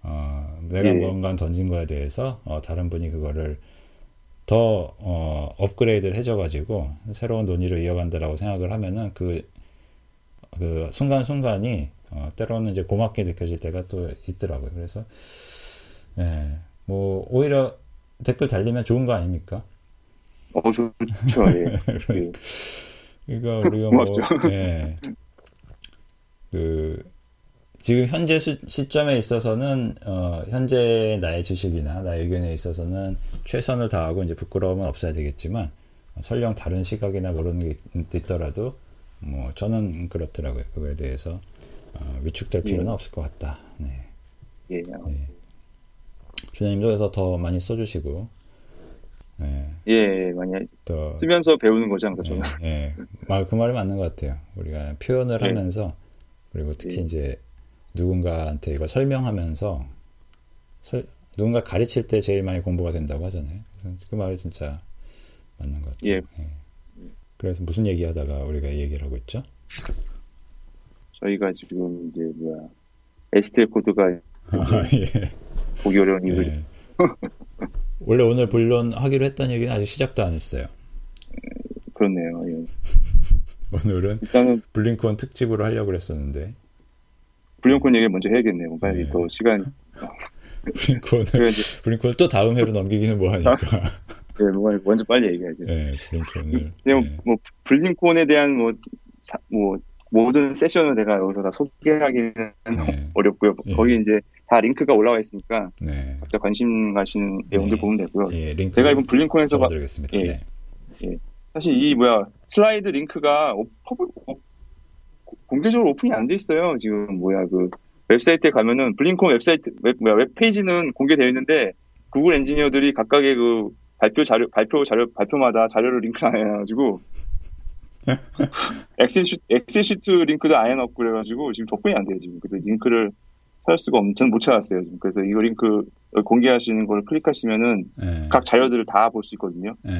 어, 내가 예. 뭔가 던진 거에 대해서 어, 다른 분이 그거를 더 어, 업그레이드를 해줘가지고 새로운 논의를 이어간다라고 생각을 하면은 그, 그 순간순간이 어, 때로는 이제 고맙게 느껴질 때가 또 있더라고요. 그래서 예, 뭐 오히려 댓글 달리면 좋은 거 아닙니까? 어, 좋죠. 예. 예. 그러니까 우리가 뭐. 예. 그, 지금 현재 수- 시점에 있어서는, 어, 현재 나의 지식이나 나의 의견에 있어서는 최선을 다하고 이제 부끄러움은 없어야 되겠지만, 어, 설령 다른 시각이나 모르는 게 있- 있더라도, 뭐, 저는 그렇더라고요. 그거에 대해서, 어, 위축될 필요는 예. 없을 것 같다. 네. 예. 주님도 그래서 더 많이 써주시고, 네. 예, 많이 또 쓰면서 배우는 거죠, 항상 저는. 예, 예. 그 말이 맞는 것 같아요. 우리가 표현을 네. 하면서 그리고 특히 네. 이제 누군가한테 이걸 설명하면서 설, 누군가 가르칠 때 제일 많이 공부가 된다고 하잖아요. 그 말이 진짜 맞는 것 같아요. 예. 예. 그래서 무슨 얘기 하다가 우리가 얘기를 하고 있죠? 저희가 지금 이제 뭐야 STL 코드가 아, 예. 보기 어려운 이유. 예. 원래 오늘 본론 하기로 했던 얘기는 아직 시작도 안 했어요. 그렇네요. 예. 오늘은 일단은 블링콘 특집으로 하려고 그랬었는데 블링콘 얘기 먼저 해야겠네요. 빨리 네. 또 시간 블링콘을 블링콘을 또 다음 회로 넘기기는 뭐하니까. 네, 뭐 먼저 빨리 얘기하죠. 네, BlinkOn을. 그냥 네. 뭐 BlinkOn에 대한 뭐, 사, 뭐 모든 세션을 내가 여기서 다 소개하기는 네. 어렵고요. 네. 거기 이제 다 링크가 올라와 있으니까 네. 각자 관심 가시는 내용들 네. 보면 되고요. 예, 제가 이번 BlinkOn에서 봐, 예, 네. 예. 사실 이 뭐야 슬라이드 링크가 퍼블, 공개적으로 오픈이 안 돼 있어요. 지금 뭐야 그 웹사이트에 가면은 BlinkOn 웹사이트 웹 뭐야 웹페이지는 공개되어 있는데 구글 엔지니어들이 각각의 그 발표 자료 발표 자료 발표마다 자료를 링크를 안 해가지고 엑셀 시 엑셀 시트 링크도 안 해놓고 그래가지고 지금 접근이 안 돼요 지금 그래서 링크를 찾을 수가 없는 저는 못 찾았어요 지금 그래서 이거 링크 공개하시는 걸 클릭하시면은 네. 각 자료들을 다 볼 수 있거든요. 네.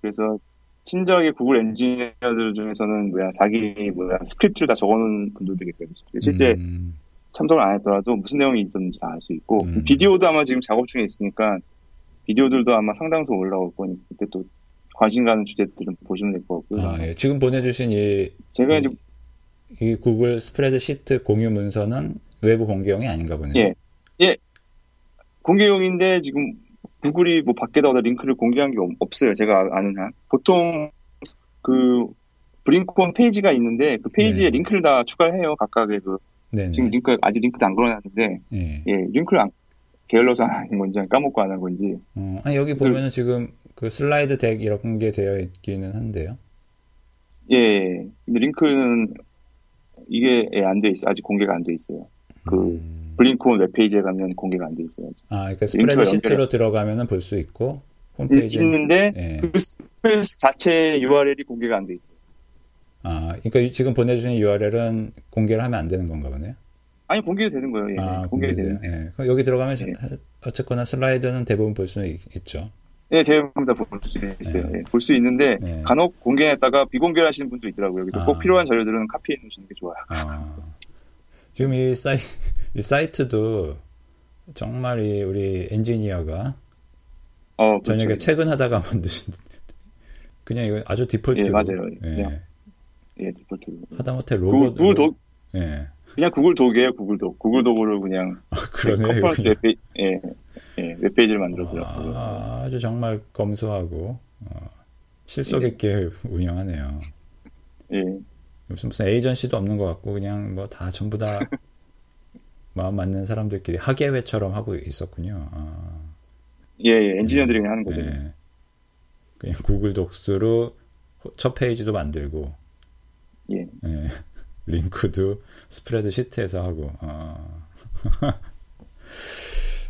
그래서 친절하게 구글 엔지니어들 중에서는 뭐야 자기 뭐야 스크립트를 다 적어놓은 분들도 계세요. 실제 음. 참석을 안 했더라도 무슨 내용이 있었는지 다 알 수 있고 음. 비디오도 아마 지금 작업 중에 있으니까 비디오들도 아마 상당수 올라올 거니까 그때 또 관심 가는 주제들은 보시면 될 것 같고요. 아, 예. 지금 보내주신 이 제가 이, 이제 이 구글 스프레드 시트 공유 문서는 외부 공개용이 아닌가 보네요. 예, 예, 공개용인데 지금 구글이 뭐 밖에다가 링크를 공개한 게 없어요. 제가 아는 한. 보통 그 BlinkOn 페이지가 있는데 그 페이지에 네. 링크를 다 추가해요. 각각의 그 네네. 지금 링크 아직 링크도 안 걸어놨는데 네. 예 링크를 안 게을러서 안 하는 건지 까먹고 안 한 건지. 어, 아니 여기 보면은 지금 그 slide deck 이런 게 되어 있기는 한데요. 예, 근데 링크는 이게 예, 안돼 있어 아직 공개가 안 돼 있어요. 그 음. BlinkOn 웹페이지에 가면 공개가 안 돼 있어요. 아직. 아, 그러니까 스프레드 시트로 들어가면은 볼 수 있고 홈페이지에 있는데 예. 그 스프레드 자체 URL이 공개가 안 돼 있어요. 아, 그러니까 지금 보내주신 URL은 공개를 하면 안 되는 건가 보네요. 아니 공개도 되는 거예요. 예, 아, 공개되는. 예. 여기 들어가면 예. 어쨌거나 슬라이드는 대부분 볼 수는 있 죠. 네, 대부분 다볼 수 있어요. 네. 볼수 있는데 네. 간혹 공개했다가 비공개를 하시는 분도 있더라고요. 그래서 아. 꼭 필요한 자료들은 카피해 놓으시는 게 좋아요. 아. 지금 이, 사이, 이 사이트도 정말 이 우리 엔지니어가 어, 그렇죠. 저녁에 퇴근하다가 만드신 그냥 이거 아주 디폴트 예, 맞아요. 예. 예, 디폴트. 하다못해 로고 구글 도 예. 그냥 구글 도구예요, 구글 도. 구글 도구를 그냥 아, 그러네. 컨퍼런스 웹페이지, 예, 예, 웹페이지를 만들었더라고요. 아, 주 정말 검소하고 어, 실속 있게 예. 운영하네요. 예. 무슨 무슨 에이전시도 없는 것 같고 그냥 뭐 다 전부 다 마음 맞는 사람들끼리 학예회처럼 하고 있었군요. 아. 예, 예, 엔지니어들이 예, 하는 거죠. 예. 그냥 구글 독스로 첫 페이지도 만들고, 예. 예. 링크도 스프레드 시트에서 하고. 어.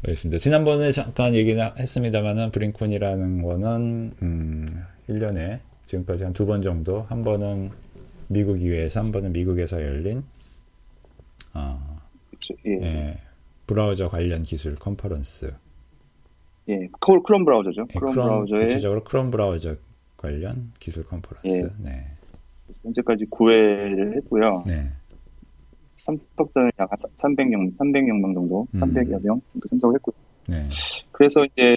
알겠습니다. 지난번에 잠깐 얘기는 했습니다만은 브링콘이라는 거는 음, 1년에 지금까지 한 두 번 정도 한 번은 미국 이외에서 한 번은 미국에서 열린 어, 예. 예, 브라우저 관련 기술 컨퍼런스. 예, 크롬 브라우저죠. 예, 크롬, 브라우저의 구체적으로 크롬 브라우저 관련 기술 컨퍼런스. 예. 네. 현재까지 9회를 했고요. 네. 참석자는 약 300명, 300명 정도, 음. 300여 명 정도 참석을 했고요. 네. 그래서 이제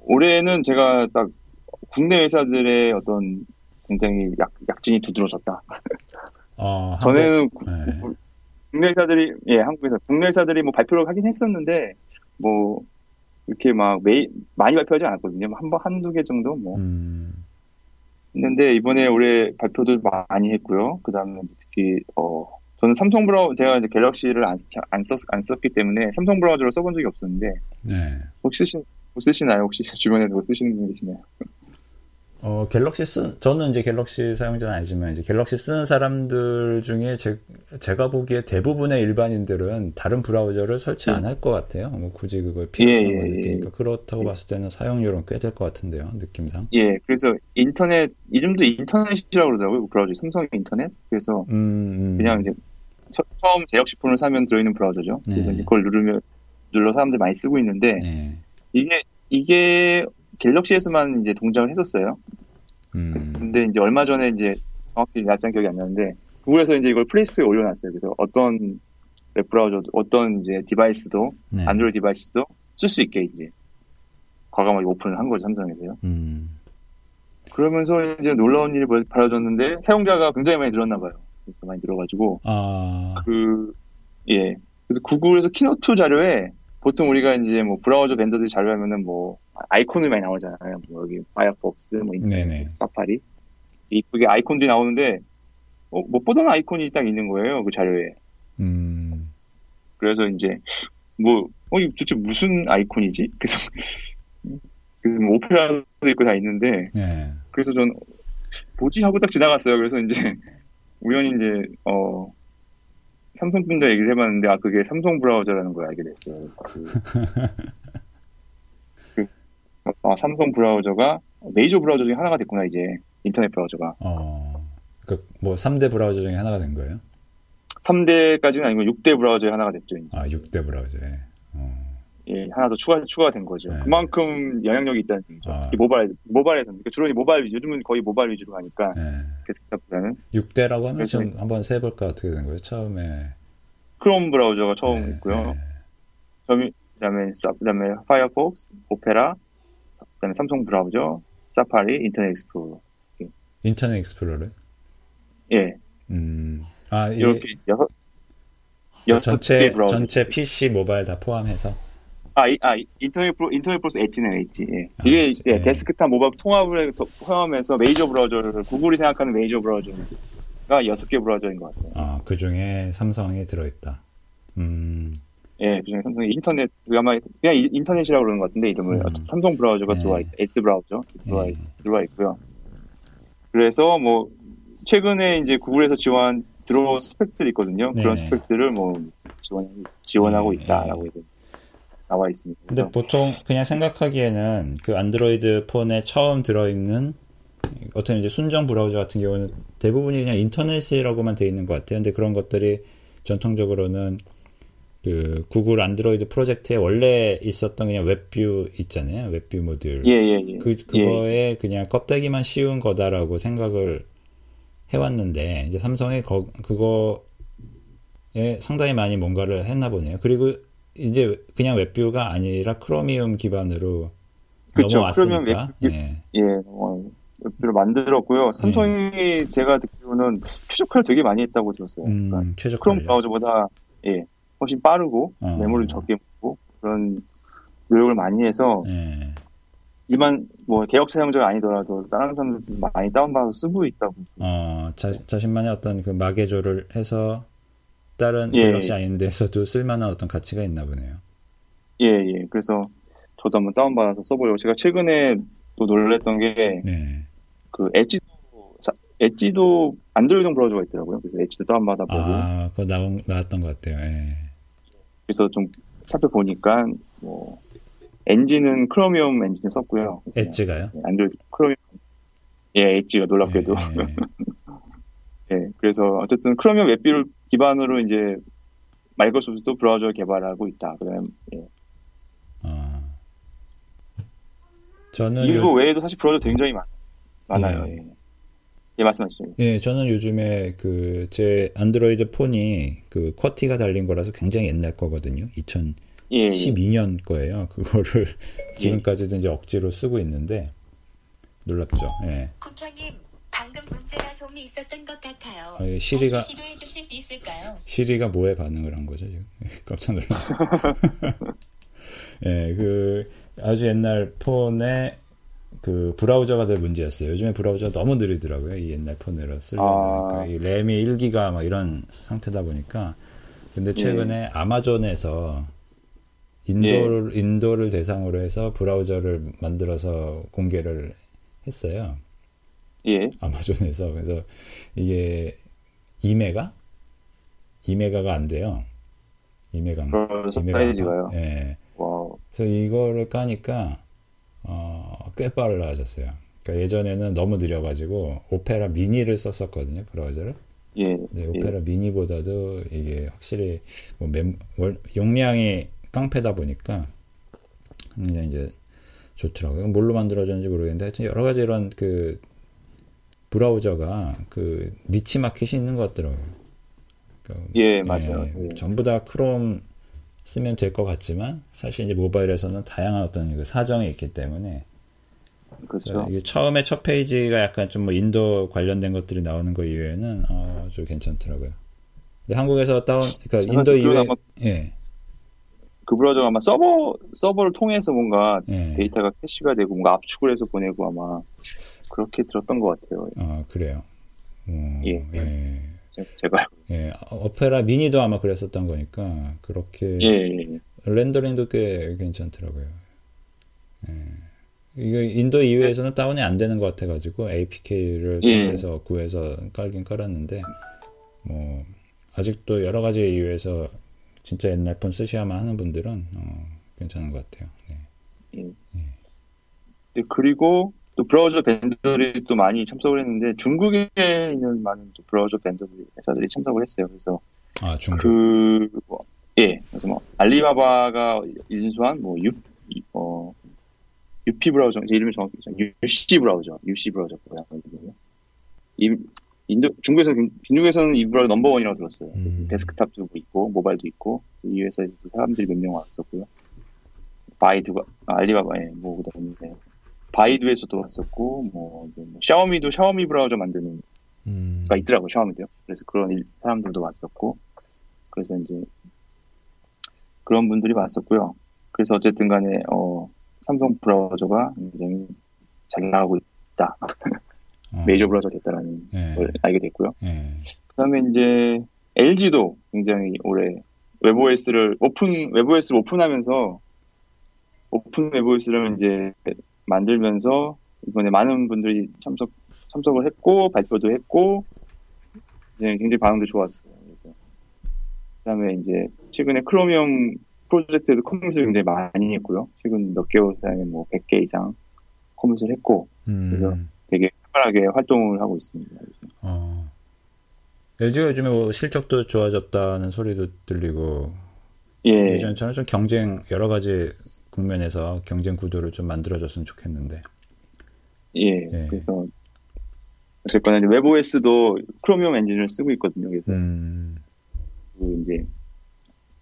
올해는 제가 딱 국내 회사들의 어떤 굉장히 약, 약진이 두드러졌다. 어, 전에는 구, 네. 국내 회사들이, 예, 한국에서, 국내 회사들이 뭐 발표를 하긴 했었는데, 뭐, 이렇게 막 매일, 많이 발표하지 않았거든요. 한 번, 한두 개 정도, 뭐. 음. 했는데, 이번에 올해 발표도 많이 했고요. 그 다음에 특히, 어, 저는 삼성 브라우 제가 이제 갤럭시를 안, 안, 썼, 안 썼기 때문에 삼성 브라우저를 써본 적이 없었는데, 네. 혹시 쓰신, 뭐 쓰시나요? 혹시 주변에 누구 쓰시는 분 계시나요? 어, 갤럭시 쓴, 저는 이제 갤럭시 사용자는 아니지만, 이제 갤럭시 쓰는 사람들 중에 제, 제가 보기에 대부분의 일반인들은 다른 브라우저를 설치 안 할 것 같아요. 뭐 굳이 그걸 필요성을 예, 예, 느끼니까. 예. 그렇다고 봤을 때는 사용료는 꽤될 것 같은데요, 느낌상. 예, 그래서 인터넷, 이름도 인터넷이라고 그러더라고요. 그 브라우저. 삼성 인터넷. 그래서 음, 음. 그냥 이제 처, 음 갤럭시 폰을 사면 들어있는 브라우저죠. 그래서 네. 이제 그걸 누르면, 눌러 사람들 많이 쓰고 있는데, 네. 이게, 이게 갤럭시에서만 이제 동작을 했었어요. 음, 근데 이제 얼마 전에 이제 정확히 날짜 기억이 안 나는데 구글에서 이제 이걸 플레이스토어에 올려놨어요. 그래서 어떤 웹 브라우저도 어떤 이제 device도 네. 안드로이드 device도 쓸 수 있게 이제 과감하게 오픈을 한 거죠 삼성에서요. 음, 그러면서 이제 놀라운 일이 벌- 벌어졌는데 사용자가 굉장히 많이 늘었나 봐요. 그래서 많이 늘어가지고 아, 그 예. 그래서 구글에서 keynote 자료에 보통 우리가 이제 뭐 브라우저 vendor들 자료하면은 뭐 아이콘이 많이 나오잖아요. 뭐 여기 파이어폭스, 뭐 인터넷. 사파리 이쁘게 아이콘들이 나오는데 어, 못 보던 아이콘이 딱 있는 거예요. 그 자료에. 음, 그래서 이제 뭐 어, 이 도대체 무슨 아이콘이지? 그래서 그래서 뭐 오페라도 있고 다 있는데 네. 그래서 전 뭐지 하고 딱 지나갔어요. 그래서 이제 우연히 이제 어 삼성 분들 얘기를 해봤는데 아 그게 삼성 브라우저라는 걸 알게 됐어요. 그, 그, 아, 삼성 브라우저가 메이저 브라우저 중에 하나가 됐구나 이제 인터넷 브라우저가 어, 그, 뭐, 3대 브라우저 중에 하나가 된 거예요? 3대까지는 아니고 6대 브라우저의 하나가 됐죠. 이제. 아, 6대 브라우저에. 어, 예, 하나 더 추가 추가가 된 거죠. 네. 그만큼 영향력이 있다는 얘기죠. 아. 특히 모바일 모바일에서는 그러니까 주로 이 모바일 위주, 요즘은 거의 모바일 위주로 가니까 네. 데스크탑보다는 6대라고 하면 그래서 좀 한번 세볼까 어떻게 된 거예요? 처음에. 크롬 브라우저가 처음 네, 있고요. 네. 그 다음에 그다음에 사- 그다음에 파이어폭스, 오페라, 그 다음에 삼성 브라우저, 사파리, 인터넷 익스플로러. 인터넷 익스플로러? 예, 음, 아, 이게 이렇게 여섯 여섯 전체. 전체 PC 모바일 다 포함해서? 아, 이- 아 이- 인터넷 프로 인터넷 익스플로러 엣지네 엣지. 예. 이게 엣지, 예, 예. 데스크탑 모바일 통합을 다 포함해서 메이저 브라우저를 구글이 생각하는 메이저 브라우저가 여섯 개 브라우저인 것 같아요. 아, 그 중에 삼성이 들어있다. 음, 예, 그중에 삼성 인터넷 아마 그냥 이- 인터넷이라고 그러는 것 같은데 이름을 음. 삼성 브라우저가 네. 들어와 있, S 브라우저 들어와, 예. 있, 들어와 있고요. 그래서 뭐 최근에 이제 구글에서 지원 들어온 스펙들이 있거든요. 네. 그런 스펙들을 뭐 지원 지원하고 네. 있다라고 이제 나와 있습니다. 근데 보통 그냥 생각하기에는 그 안드로이드 폰에 처음 들어있는 어떤 이제 순정 브라우저 같은 경우는 대부분이 그냥 인터넷이라고만 돼 있는 것 같아요. 근데 그런 것들이 전통적으로는 그 구글 안드로이드 프로젝트에 원래 있었던 그냥 WebView 있잖아요. WebView 모듈. 예, 예, 예. 그, 그거에 그냥 껍데기만 씌운 거다라고 생각을 해왔는데, 이제 삼성이 거, 그거에 상당히 많이 뭔가를 했나 보네요. 그리고 이제 그냥 WebView가 아니라 크로미움 기반으로 그쵸, 넘어왔으니까. 크로미움 웹- 예. 예, 어, WebView를 만들었고요. 삼성이 제가 듣기로는 최적화를 되게 많이 했다고 들었어요. 그러니까 음, 최적 크롬 관리. 브라우저보다 예 훨씬 빠르고 어. 메모리를 적게 먹고 그런 노력을 많이 해서 예. 일반 뭐 갤럭시 사용자가 아니더라도 다른 사람들 많이 다운받아서 쓰고 있다고. 어, 자, 자신만의 어떤 그 마개조를 해서 다른 예, 갤럭시 예. 아닌데서도 쓸만한 어떤 가치가 있나 보네요. 예, 예. 그래서 저도 한번 다운받아서 써보려고. 제가 최근에 또 놀랬던 게 네. 그 Edge도 사- Edge도 안드로이드 브라우저가 있더라고요. 그래서 Edge도 다운받아보고 아, 그거 나온, 나왔던 것 같아요. 예. 그래서 좀 살펴보니까 뭐 엔진은 Chromium 엔진을 썼고요. Edge가요? 예, 안드로이드 Chromium 예, Edge가 놀랍게도. 예, 예. 예, 그래서 어쨌든 Chromium WebView를 기반으로 이제 마이크로소프트도 브라우저를 개발하고 있다. 그다음 예. 어. 저는 이거 요, 외에도 사실 브라우저 굉장히 많, 많아요. 예. 예. 예, 말씀하시죠. 예, 저는 요즘에 그 제 안드로이드 폰이 그 쿼티가 달린 거라서 굉장히 옛날 거거든요. 예, 예. 2012년 거예요. 그거를 지금까지도 이제 억지로 쓰고 있는데 놀랍죠. 예. 국형님, 방금 문제가 좀 있었던 것 같아요. 아, 예, 시리가- 다시 시도해 주실 수 있을까요? 시리가 뭐에 반응을 한 거죠, 지금? 깜짝 놀랐네. 예, 그, 아주 옛날 폰에 그 브라우저가 될 문제였어요. 요즘에 브라우저가 너무 느리더라고요. 이 옛날 폰으로 쓰려고 아. 이 램이 1기가 막 이런 상태다 보니까. 근데 최근에 아마존에서 인도를, 인도를 대상으로 해서 브라우저를 만들어서 공개를 했어요. 예. 아마존에서 그래서 이게 2메가 2메가가 안 돼요. 2메가. 그래서 사이즈가요. 예. Wow. 그래서 이거를 까니까 어, 꽤 빨라졌어요. 그러니까 예전에는 너무 느려가지고 Opera Mini를 썼었거든요 브라우저를. 예. 네, 예. Opera Mini보다도 이게 확실히 뭐 멤, 월, 용량이 깡패다 보니까 굉장히 이제 좋더라고요. 뭘로 만들어졌는지 모르겠는데 하여튼 여러 가지 이런 그 브라우저가 그 니치 마켓이 있는 것 같더라고요. 그러니까 예, 맞아요. 예. 전부 다 크롬 쓰면 될 것 같지만 사실 이제 모바일에서는 다양한 어떤 그 사정이 있기 때문에 그렇죠. 처음에 첫 페이지가 약간 좀 뭐 인도 관련된 것들이 나오는 거 이외에는 어, 좀 괜찮더라고요. 근데 한국에서 다운 그러니까 제가 인도 이외 아마 예. 그 브라우저가 아마 서버 서버를 통해서 뭔가 예. 데이터가 캐시가 되고 뭔가 압축을 해서 보내고 아마 그렇게 들었던 것 같아요. 어, 그래요. 어, 예. 예. 제- 제가 예. Opera Mini도 아마 그랬었던 거니까 그렇게 예, 예. 렌더링도 꽤 괜찮더라고요. 예. 이게 인도 이외에서는 다운이 안 되는 것 같아가지고 APK를 예. 딴데서 구해서 깔긴 깔았는데 뭐 아직도 여러 가지 이유에서 진짜 옛날 폰 쓰셔야만 하는 분들은 어, 괜찮은 것 같아요. 네. 네, 그리고 또 브라우저 벤더들이 또 많이 참석을 했는데 중국에 있는 많은 또 브라우저 벤더들 회사들이 참석을 했어요. 그래서 아 중국. 그, 뭐, 예, 그래서 뭐, 알리바바가 인수한 뭐, 유, 이- 어, UP 브라우저, 제 이름이 정확히, UC 브라우저, UC 브라우저고요. 이, 인도, 중국에서는, 중국에서는 이 브라우저 number one이라고 들었어요. 그래서 음. 데스크탑도 있고, 모바일도 있고, 이 회사에서 사람들이 몇 명 왔었고요. 바이두가, 아, 알리바바에, 뭐, 그 다음에, 바이두에서도 왔었고, 뭐, 뭐 샤오미도 샤오미 브라우저 만드는 음. 가 있더라고요, 샤오미도요. 그래서 그런 일- 사람들도 왔었고, 그래서 이제 그런 분들이 왔었고요. 그래서 어쨌든 간에, 어, 삼성 브라우저가 굉장히 잘 나가고 있다. 어, 메이저 브라우저 됐다라는 예. 걸 알게 됐고요. 예. 그 다음에 이제 LG도 굉장히 올해 웹OS를 오픈, 웹OS를 오픈하면서 오픈 웹OS를 이제 만들면서 이번에 많은 분들이 참석, 참석을 했고, 발표도 했고, 이제 굉장히 반응도 좋았어요. 그래서. 그 다음에 이제 최근에 Chromium 프로젝트에도 commit을 굉장히 많이 했고요. 최근 몇 개월 사이에 뭐 100개 이상 커밋을 했고, 그래서 음. 되게 활발하게 활동을 하고 있습니다. 그래서. 어. LG가 요즘에 뭐 실적도 좋아졌다는 소리도 들리고 예. 예전처럼 좀 경쟁 여러 가지 국면에서 경쟁 구도를 좀 만들어줬으면 좋겠는데. 예, 예. 그래서 어쨌거나 이제 웹OS도 크로미엄 엔진을 쓰고 있거든요. 그래서 음. 그 이제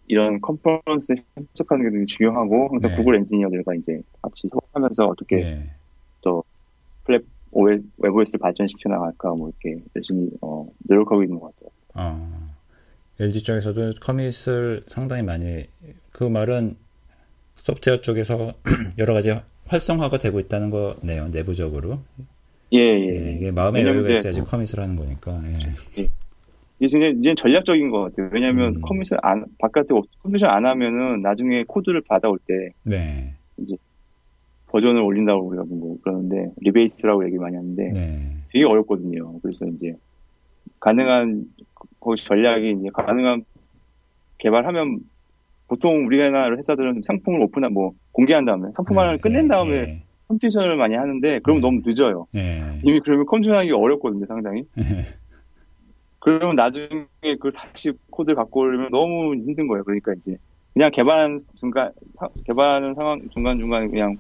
이런 컨퍼런스에 참석하는 게 되게 중요하고 항상 네. 구글 엔지니어들과 이제 같이 협업하면서 어떻게 예. 플랫 OS, webOS를 발전시켜 나갈까 뭐 이렇게 열심히 어, 노력하고 있는 것 같아요. 어. LG 쪽에서도 commit을 상당히 많이 그 말은 소프트웨어 쪽에서 여러 가지 활성화가 되고 있다는 거네요. 내부적으로. 예, 예, 예. 이게 마음의 여유가 이제 있어야지 commit을 하는 거니까. 예. 이제 이제 전략적인 것 같아요. 왜냐하면 음. commit을 안 바깥에 commit을 안 하면은 나중에 코드를 받아올 때 네. 버전을 올린다고 우리가 뭐 그러는데 rebase라고 얘기 많이 하는데 네. 되게 어렵거든요. 그래서 이제 가능한 거기 전략이 이제 가능한 개발하면 보통 우리나라 회사들은 상품을 오픈한 뭐 공개한 다음에 상품화를 네, 끝낸 다음에 예. 컴퓨테이션을 많이 하는데 그럼 네. 너무 늦어요. 예. 이미 그러면 컴퓨테이션하기 어렵거든요, 상당히. 예. 그러면 나중에 그 다시 코드를 갖고 오려면 너무 힘든 거예요. 그러니까 이제 그냥 개발하는 중간 사- 개발하는 상황 중간 중간에 그냥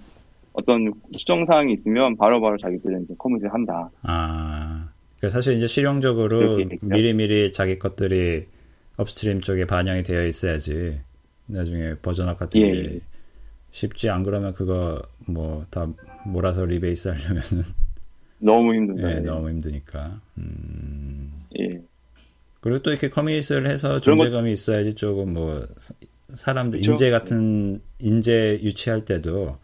어떤 수정 사항이 있으면 바로 바로 자기들은 이제 commit을 한다. 아, 그러니까 사실 이제 실용적으로 얘기죠. 미리 미리 자기 것들이 upstream 쪽에 반영이 되어 있어야지 나중에 version up 같은 예, 게 예. 쉽지 안 그러면 그거 뭐 다 몰아서 rebase 하려면은 너무 힘든다. 예, 예. 너무 힘드니까. 음. 예. 그리고 또 이렇게 커밋을 해서 그런 것- 존재감이 있어야지 조금 뭐 사- 사람들 그쵸? 인재 같은 인재 유치할 때도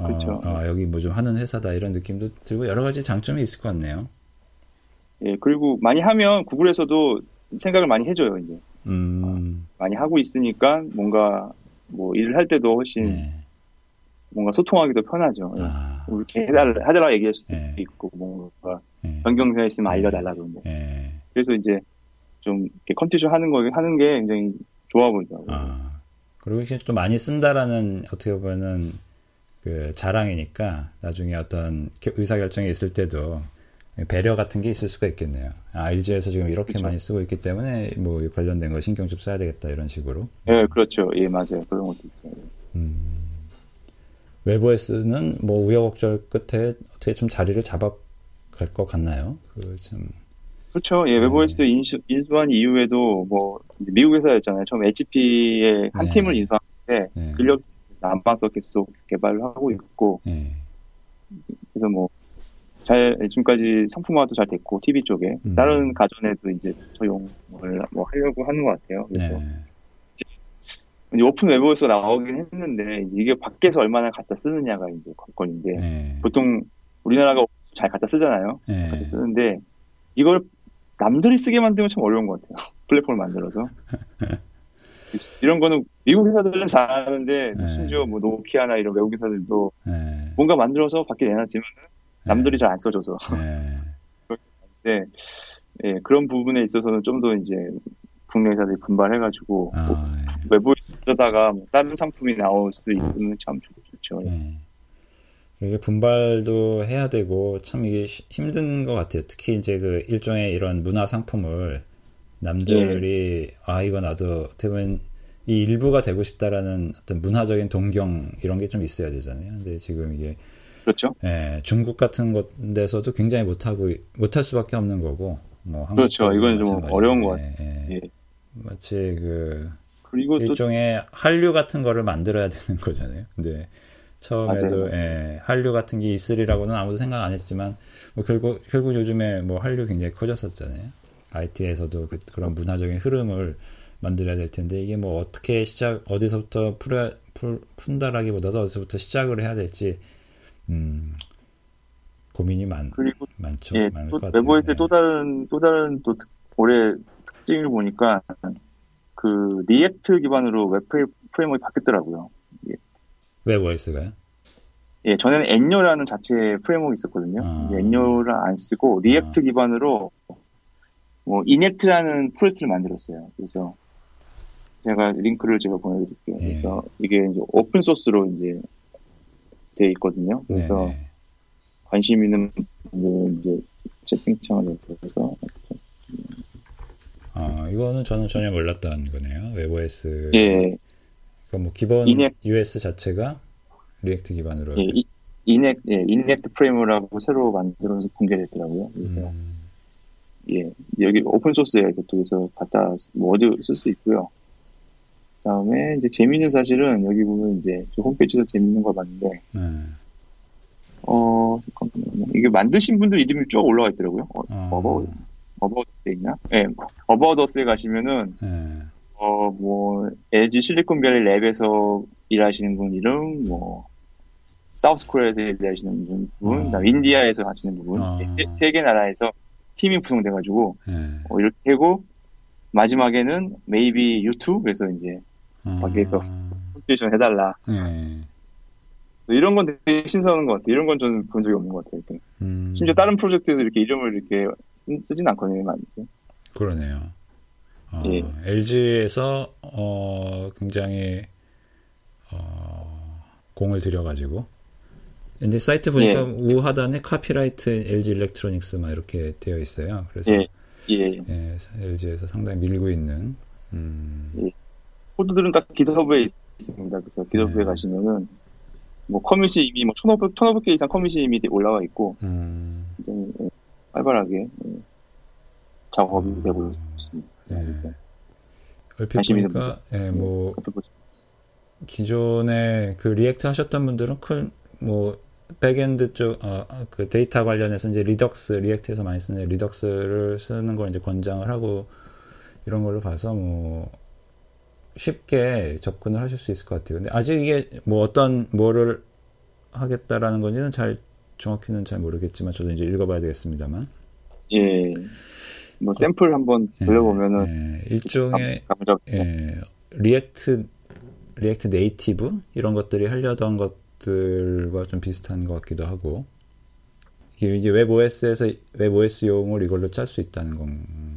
어. 아, 여기 뭐 좀 하는 회사다 이런 느낌도 들고 여러 가지 장점이 있을 것 같네요. 예, 그리고 많이 하면 구글에서도 생각을 많이 해줘요, 이제. 음. 많이 하고 있으니까 뭔가 뭐 일을 할 때도 훨씬 네. 뭔가 소통하기도 편하죠. 예. 아, 이렇게 해달라, 해달라 얘기할 수도 예. 있고, 뭔가 예. 변경사항 있으면 알려달라 그러는데. 예. 그래서 이제 좀 이렇게 컨디션 하는 거, 하는 게 굉장히 좋아 보이더라고요. 아. 그리고 이게 또 많이 쓴다라는 어떻게 보면은 그 자랑이니까 나중에 어떤 겨- 의사결정이 있을 때도 배려 같은 게 있을 수가 있겠네요. 아, LG에서 지금 이렇게 그쵸. 많이 쓰고 있기 때문에 뭐 관련된 거 신경 좀 써야 되겠다 이런 식으로. 예, 그렇죠. 예, 맞아요. 그런 것도 있어요. 음. 웨브OS는 뭐 우여곡절 끝에 어떻게 좀 자리를 잡아갈 것 같나요? 그 좀 그렇죠. 예, webOS 인수, 인수한 이후에도 뭐 미국 회사였잖아요. 처음 HP의 한 네. 팀을 인수하는데 네. 인력 남아서 계속 개발을 하고 있고 예. 그래서 뭐 잘 지금까지 상품화도 잘 됐고 TV 쪽에 음. 다른 가전에도 이제 적용을 뭐 하려고 하는 것 같아요. 그래서 네. 이제 오픈 webOS가 나오긴 했는데 이게 밖에서 얼마나 갖다 쓰느냐가 이제 관건인데 네. 보통 우리나라가 잘 갖다 쓰잖아요. 네. 갖다 쓰는데 이걸 남들이 쓰게 만들면 참 어려운 것 같아요. 플랫폼을 만들어서. 이런 거는 미국 회사들은 잘하는데 네. 심지어 뭐 노키아나 이런 외국 회사들도 네. 뭔가 만들어서 밖에 내놨지만 남들이 잘 안 써줘서. 네. 네, 예, 그런 부분에 있어서는 좀 더 이제 국내 회사들이 분발해가지고 아, 외부에 쓰다가 뭐 다른 상품이 나올 수 있으면 참 좋- 좋죠. 예. 네. 이게 분발도 해야 되고 참 이게 시- 힘든 것 같아요. 특히 이제 그 일종의 이런 문화 상품을 남들이 아 이거 나도 어떻게 보면 이 일부가 되고 싶다라는 어떤 문화적인 동경 이런 게 좀 있어야 되잖아요. 근데 지금 이게 그렇죠. 예, 중국 같은 곳 데서도 굉장히 못하고 못할 수밖에 없는 거고 뭐 그렇죠. 이건 좀. 어려운 것 예, 예. 예. 마치 그 그리고 또 일종의 한류 같은 거를 만들어야 되는 거잖아요. 근데 처음에도 맞아요. 예, 한류 같은 게 있으리라고는 아무도 생각 안 했지만 뭐 결국 결국 요즘에 뭐 한류 굉장히 커졌었잖아요. IT에서도 그, 런 문화적인 흐름을 만들어야 될 텐데 이게 뭐 어떻게 시작 어디서부터 풀어 풀, 푼다라기보다도 어디서부터 시작을 해야 될지 음, 고민이 많 그리고 많죠. 예, 많을 또. webOS의 네. 또 다른 또 다른 또 특- 올해 특징을 보니까 그 React 기반으로 웹 프레- framework가 바뀌었더라고요. webOS가요? 예, 전에는 Enyo라는 자체 framework가 있었거든요. 아. Enyo를 안 쓰고 React 아. 기반으로 뭐 Enact라는 프로젝트를 만들었어요. 그래서 제가 링크를 제가 보내드릴게요. 예. 그래서 이게 이제 오픈 소스로 이제 돼 있거든요. 그래서 네, 네. 관심 있는 분들 이제 채팅창을 이렇게해서 아, 이거는 저는 전혀 몰랐던 거네요. webOS. 예, 그러니까 뭐 기본 이넥- US 자체가 React 기반으로. 예, 이- 이넥, 예, Enact 프레임이라고 새로 만들어서 공개됐더라고요. 그래서, 음, 예, 여기 오픈 소스에 그쪽에서 갖다, 뭐, 어디 쓸 수 있고요. 그 다음에, 이제 재미있는 사실은, 여기 보면 이제, 저 홈페이지에서 재밌는 거 봤는데, 네. 어, 잠깐만요. 이게 만드신 분들 이름이 쭉 올라와 있더라고요. 어, 아, 어버, 어버더스에 있나? 예, 어버더스에 가시면은, 네. 어, 뭐, LG 실리콘밸리 랩에서 일하시는 분 이름, 뭐, 사우스코리아에서 일하시는 분, 분 어. 그다음에 인디아에서 하시는 분, 어. 세, 세개 나라에서 팀이 구성돼가지고, 네. 어, 이렇게 하고, 마지막에는 maybe 그래서 이제, 아, 거기에서 콘스테이션 해달라. 네. 이런 건 되게 신선한 것 같아요. 이런 건 저는 본 적이 없는 것 같아요. 이렇게. 음, 심지어 다른 프로젝트도 이렇게 이름을 이렇게 쓰, 진 않거든요, 많이. 그러네요. 어, 예. LG에서 어, 굉장히 어, 공을 들여가지고 근데 사이트 보니까 예. 우하단에 카피라이트 LG 일렉트로닉스만 이렇게 되어 있어요. 그래서 예, 예. 예, LG에서 상당히 밀고 있는 음, 예. 코드들은 다 기더브에 있습니다. 그래서 기더브에 네. 가시면은 뭐 커밋이 이미 뭐 1,500, 1,500개 이상 커밋이 이미 올라와 있고 음, 굉장히 예, 활발하게 예, 작업이 음. 되고 있습니다. 예. 얼핏 보니까 예, 뭐 살펴보시- 기존에 그 React 하셨던 분들은 큰뭐 backend 쪽 어, 그 데이터 관련해서 이제 Redux React에서 많이 쓰는 Redux를 쓰는 걸 이제 권장을 하고 이런 걸로 봐서 뭐 쉽게 접근을 하실 수 있을 것 같아요. 근데 아직 이게 뭐 어떤 뭐를 하겠다라는 건지는 잘 정확히는 잘 모르겠지만 저도 이제 읽어봐야 되겠습니다만 예, 뭐 샘플 한번 예, 돌려보면은 예, 일종의 감정 예, React React Native 이런 것들이 하려던 것 것들과 좀 비슷한 것 같기도 하고 이게 이제 webOS에서 webOS용을 이걸로 짤 수 있다는 건가요?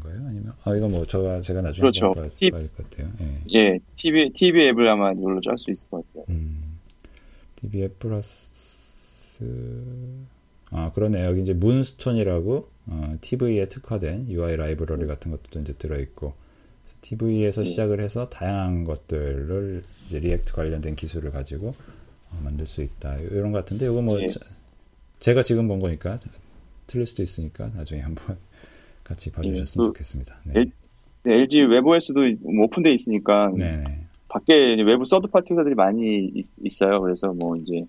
아 이거 뭐 제가 제가 나중에 그렇죠. 봐야 팁. 될것 같아요. 예. 예, TV TV 앱을 아마 이걸로 짤 수 있을 것 같아요. 음, TV 앱 플러스 아 그러네 여기 이제 Moonstone이라고 어, TV에 특화된 UI 라이브러리 같은 것도 이제 들어 있고 TV에서 네. 시작을 해서 다양한 것들을 이제 React 관련된 기술을 가지고 어, 만들 수 있다 이런 것 같은데 이거 뭐 예. 자- 제가 지금 본 거니까 틀릴 수도 있으니까 나중에 한번 같이 봐주셨으면 그 좋겠습니다. 네. 일- 네, LG webOS도 뭐 오픈돼 있으니까 네. 밖에 외부 third party 회사들이 많이 있, 어요 그래서 뭐 이제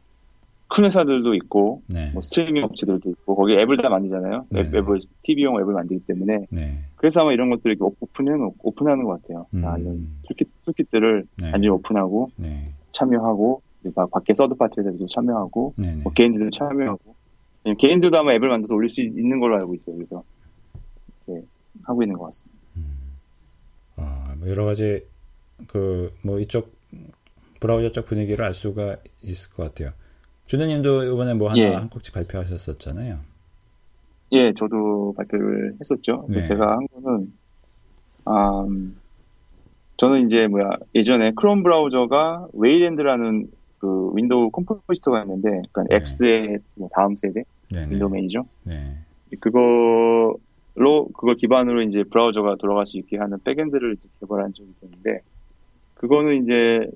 큰 회사들도 있고 네. 뭐 스트리밍 업체들도 있고 거기 앱을 다 만들잖아요. 네. 웹, 웹 TV용 앱을 만들기 때문에 네. 그래서 아마 이런 것들을 이렇게 오픈하는 오픈하는 것 같아요. 음. 아, 이런 toolkit, toolkit들을 네. 완전히 오픈하고 네. 참여하고 밖에 third party 회사들도 참여하고 네. 네. 뭐 개인들도 참여하고 개인들도 아마 앱을 만들어서 올릴 수 있는 걸로 알고 있어요. 그래서 하고 있는 것 같습니다. 아, 뭐 여러 가지 그 뭐 이쪽 브라우저 쪽 분위기를 알 수가 있을 것 같아요. 준우님도 이번에 뭐 하나 예. 한 꼭지 발표하셨었잖아요. 예, 저도 발표를 했었죠. 네. 제가 한 거는, 아, 음, 저는 이제 뭐야, 예전에 크롬 브라우저가 Wayland라는 그 window compositor가 있는데, 그러니까 네. X의 뭐 다음 세대 네네. window manager. 네. 그걸 로, 그걸 기반으로 이제 브라우저가 돌아갈 수 있게 하는 backend를 개발한 적이 있었는데, 그거는 이제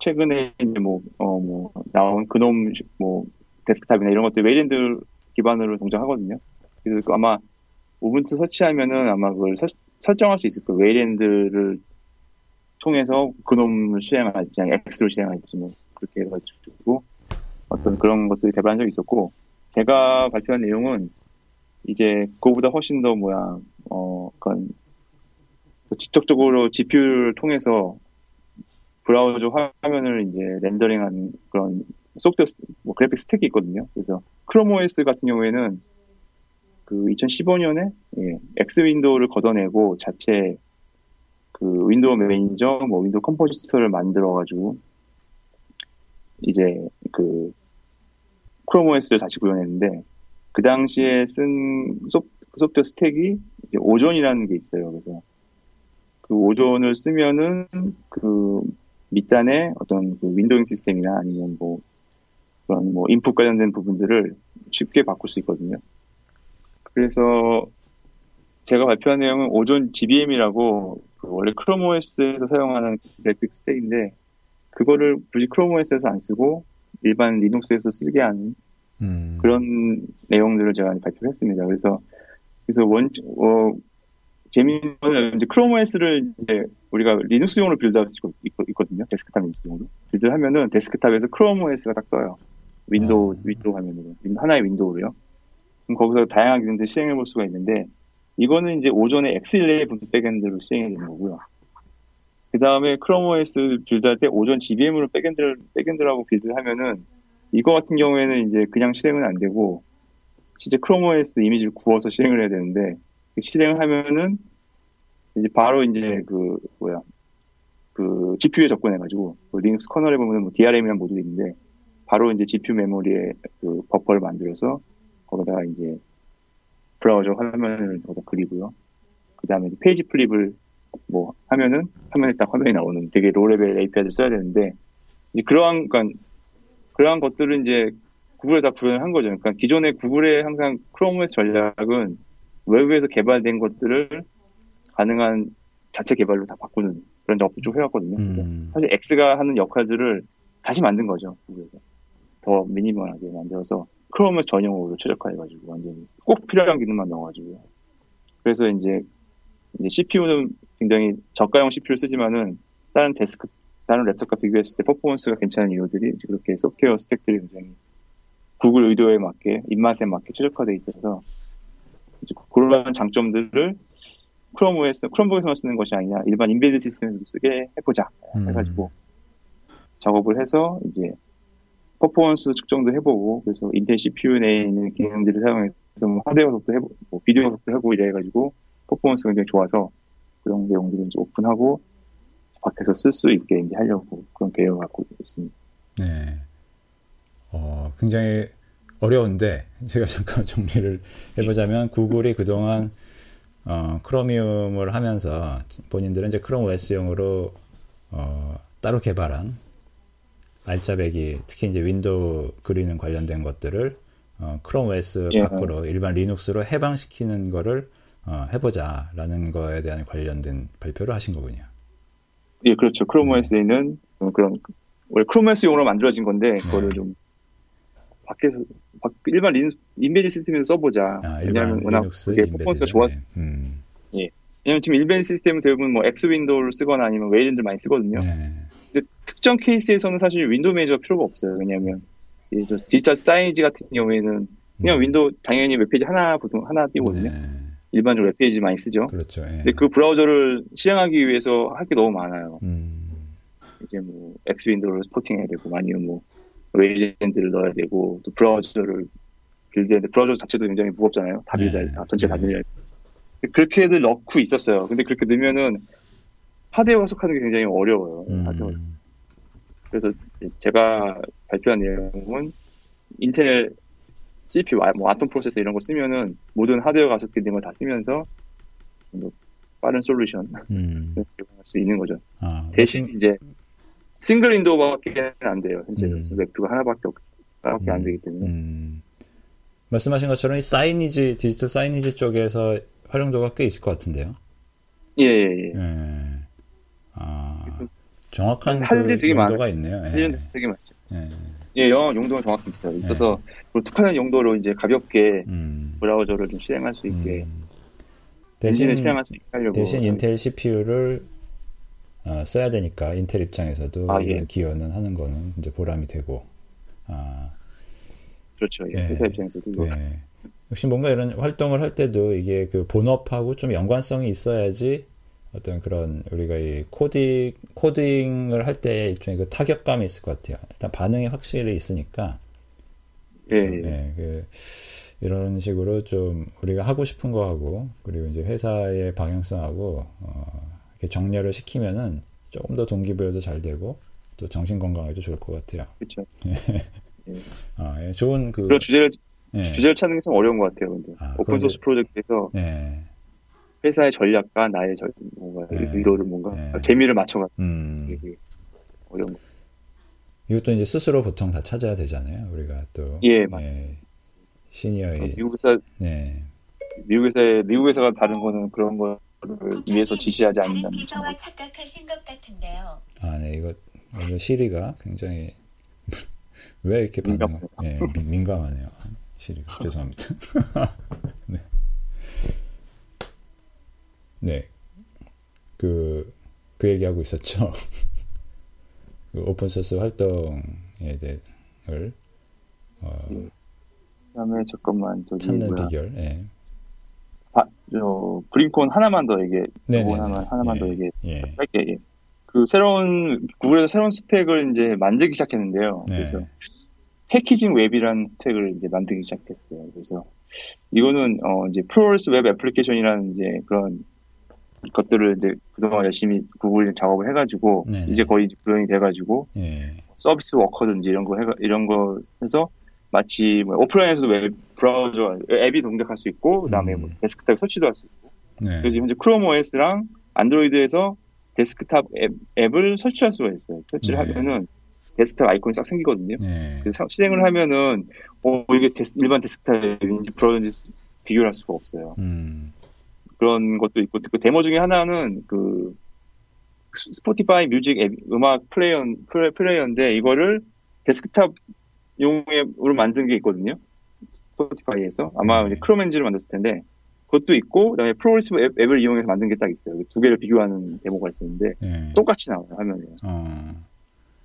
최근에 이제 뭐, 어, 뭐, 나온 GNOME, 뭐, 데스크탑이나 이런 것들 Wayland 기반으로 동작하거든요. 그래서 그 아마 Ubuntu 설치하면은 아마 그걸 설, 설정할 수 있을 거예요. Wayland를 통해서 GNOME을 실행할지, 아니, X를 실행할지, 뭐, 그렇게 해가지고, 어떤 그런 것들이 개발한 적이 있었고, 제가 발표한 내용은 이제 그거보다 훨씬 더 뭐야, 어, 그런, 직접적으로 GPU를 통해서 브라우저 화면을 이제 렌더링한 그런 소프트웨어, 스- 뭐 그래픽 스택이 있거든요. 그래서 Chrome OS 같은 경우에는 그 2015년에 예, X 윈도우를 걷어내고 자체 그 window manager, 뭐 window compositor를 만들어가지고 이제 그 Chrome OS를 다시 구현했는데 그 당시에 쓴 소, 소프트웨어 스택이 이제 Ozone이라는 게 있어요. 그래서 그 Ozone을 쓰면은 그 밑단에 어떤 그 windowing 시스템이나 아니면 뭐 그런 뭐 인풋 관련된 부분들을 쉽게 바꿀 수 있거든요. 그래서 제가 발표한 내용은 Ozone GBM이라고 그 원래 Chrome OS에서 사용하는 그래픽 스택인데 그거를 굳이 Chrome OS에서 안 쓰고 일반 Linux에서 쓰게 하는 음. 그런 내용들을 제가 발표를 했습니다. 그래서 그래서 원 어, 재미있는 건 이제 Chrome OS를 이제 우리가 Linux용으로 build할 수 있거- 있거든요. 데스크탑 Linux용으로 build를 하면은 데스크탑에서 Chrome OS가 딱 떠요. 윈도우 아. 윈도우 화면으로 윈- 하나의 윈도우로요. 그럼 거기서 다양한 기능들 시행해 볼 수가 있는데 이거는 이제 오전에 X11 백엔드로 시행이 되는 거고요. 그 다음에 크롬 OS 빌드할 때 오전 GBM으로 백엔드를 백엔드라고 빌드를 하면은 이거 같은 경우에는 이제 그냥 실행은 안 되고 진짜 Chrome OS 이미지를 구워서 실행을 해야 되는데 그 실행을 하면은 이제 바로 이제 그 뭐야 그 GPU에 접근해가지고 그 리눅스 커널에 보면 뭐 DRM이라는 모듈이 있는데 바로 이제 GPU 메모리에 그 버퍼를 만들어서 거기다가 이제 브라우저 화면을 거기다 그리고요. 그 다음에 page flip을 뭐 하면은 화면에 딱 화면이 나오는 되게 low level API를 써야 되는데 이제 그러한 그러니까 그러한 것들은 이제 구글에 다 구현을 한 거죠. 그러니까 기존의 구글의 항상 Chrome OS 전략은 외부에서 개발된 것들을 가능한 자체 개발로 다 바꾸는 그런 작업을 쭉 해왔거든요. 음. 사실 X가 하는 역할들을 다시 만든 거죠. 구글에서. 더 미니멀하게 만들어서 Chrome OS 전용으로 최적화해가지고 완전히 꼭 필요한 기능만 넣어가지고요. 그래서 이제 이제 CPU는 굉장히 저가형 CPU를 쓰지만은 다른 데스크 다른 랩탑과 비교했을 때 퍼포먼스가 괜찮은 이유들이 그렇게 소프트웨어 스택들이 굉장히 구글 의도에 맞게 입맛에 맞게 최적화돼 있어서 이제 그런 장점들을 크롬 OS, 크롬북에서만 쓰는 것이 아니라 일반 embedded 시스템에서도 쓰게 해보자 음. 해가지고 작업을 해서 이제 퍼포먼스 측정도 해보고 그래서 인텔 CPU 내에 있는 기능들을 사용해서 뭐 하드웨어 속도 해보고 뭐 비디오 속도 해보고 이래가지고 퍼포먼스가 굉장히 좋아서 그런 내용들을 이제 오픈하고 밖에서 쓸 수 있게 이제 하려고 그런 계획을 갖고 있습니다. 네. 굉장히 어려운데 제가 잠깐 정리를 해보자면 구글이 그동안 어, 크로미움을 하면서 본인들은 이제 크롬 OS용으로 어, 따로 개발한 알짜배기 특히 이제 윈도우 그리는 관련된 것들을 어, 크롬 OS 예. 밖으로 일반 리눅스로 해방시키는 거를 어, 해보자라는 거에 대한 관련된 발표를 하신 거군요. 예, 그렇죠. 크롬 OS에는 그런 원래 크롬 OS용으로 만들어진 건데 그거를 네. 좀 밖에서 밖- 일반 린 embedded 시스템에서 써보자. 아, 왜냐하면 워낙 그게 퍼포먼스가 좋아. 네. 음, 왜냐면 지금 일반 시스템은 대부분 뭐 X 윈도우를 쓰거나 아니면 웨이랜드 많이 쓰거든요. 네. 근데 특정 케이스에서는 사실 window manager가 필요가 없어요. 왜냐하면 digital signage 같은 경우에는 그냥 음. 윈도우 당연히 웹페이지 하나 보통 하나 띄우거든요. 네. 일반적으로 웹페이지 많이 쓰죠. 그렇죠. 예. 근데 그 브라우저를 실행하기 위해서 할 게 너무 많아요. 음, 이제 뭐 X 윈도우를 supporting해야 되고 아니면 뭐 웨이랜드를 넣어야 되고 또 브라우저를 build해야 돼. 브라우저 자체도 굉장히 무겁잖아요. 다 네. build할 다 전체 다 네. build할 때. 그렇게들 넣고 있었어요. 근데 그렇게 넣으면은 하드웨어 가속하는 게 굉장히 어려워요. 음, 그래서 제가 발표한 내용은 인텔 CPU, 아, 뭐 아톰 프로세서 이런 거 쓰면은 모든 하드웨어 가속된 걸다 쓰면서 좀더 빠른 솔루션 음. 제공할 수 있는 거죠. 아, 대신 이제 single window밖에 안 돼요. 현재 음. WebView가 하나밖에 없, 하나밖에 안 음, 되기 때문에. 음. 말씀하신 것처럼 이 signage digital signage 쪽에서 활용도가 꽤 있을 것 같은데요. 예, 예, 예. 예. 아, 정확한 할 그 되게 용도가 있네요. 예. 되게 많죠. 예. 예, 영어 용도가 정확히 있어요. 있어서 그리고 특화된 용도로 이제 가볍게 음. 브라우저를 좀 실행할 수 있게 음. 대신 실행할 수 있게 하려고. 대신 인텔 CPU를 어, 써야 되니까 인텔 입장에서도 아, 예. 기여는 하는 거는 이제 보람이 되고. 아, 그렇죠. 예. 예. 회사 입장에서도. 네. 역시 뭔가 이런 활동을 할 때도 이게 그 본업하고 좀 연관성이 있어야지 어떤 그런 우리가 이 코딩 코딩을 할 때 일종의 그 타격감이 있을 것 같아요. 일단 반응이 확실히 있으니까 예, 좀, 예. 예, 그 이런 식으로 좀 우리가 하고 싶은 거 하고 그리고 이제 회사의 방향성하고 어, 이렇게 정렬을 시키면은 조금 더 동기부여도 잘 되고 또 정신 건강에도 좋을 것 같아요. 그렇죠. 아, 예, 좋은 그 주제를 예, 주제를 찾는 게좀 어려운 것 같아요. 근데 아, 오픈 소스 프로젝트에서 예, 회사의 전략과 나의 절, 뭔가 네. 의도를 뭔가 네. 재미를 맞춰가지고 음. 되게 어려운 거. 이것도 이제 스스로 보통 다 찾아야 되잖아요. 우리가 또 예, 맞아요. 시니어의 미국 회사 네. 미국 회사에 미국 회사가 다른 거는 그런 거를 위해서 지시하지 않는다는 점. 착각하신 것 같은데요. 아, 네. 이거 오늘 시리가 굉장히 왜 이렇게 반응 민- 민감하네요. 시리가 죄송합니다. 네. 네. 그, 그 얘기하고 있었죠. 그 오픈소스 활동에 대해를 어, 그다음에 잠깐만 저기 찾는 뭐야 비결. 예. 아, 저 브링콘 하나만 더 얘기해. 네네. 하나만 하나만 더 얘기해. 예. 할게. 예. 그 새로운 구글에서 새로운 스펙을 이제 만들기 시작했는데요. 네. 그래서 packaging web이라는 스펙을 이제 만들기 시작했어요. 그래서 이거는 어 이제 progressive web application이라는 이제 그런 것들을 이제 그동안 열심히 구글 작업을 해가지고 네네. 이제 거의 이제 구현이 돼가지고 예. service worker든지 이런 거 해가 이런 거 해서 마치 뭐 오프라인에서도 웹 브라우저 앱이 동작할 수 있고 그다음에 뭐 음. 데스크탑 설치도 할 수 있고 네. 그래서 현재 크롬 OS랑 안드로이드에서 데스크탑 앱, 앱을 설치할 수가 있어요. 설치를 네. 하면은 데스크탑 아이콘이 싹 생기거든요. 네. 그래서 사- 실행을 하면은 어 이게 데스- 일반 데스크탑인지 브라우저인지 비교를 할 수가 없어요. 음. 그런 것도 있고 그 데모 중에 하나는 그 스- 스포티파이 뮤직 앱, 음악 플레이어 플레- 플레이어인데 이거를 데스크탑 용으로 만든 게 있거든요. 스포티파이에서 아마 네. 이제 크롬 엔진으로 만들었을 텐데 그것도 있고 그다음에 progressive 앱, 앱을 이용해서 만든 게 딱 있어요. 두 개를 비교하는 데모가 있었는데 예. 똑같이 나와요 화면에 어.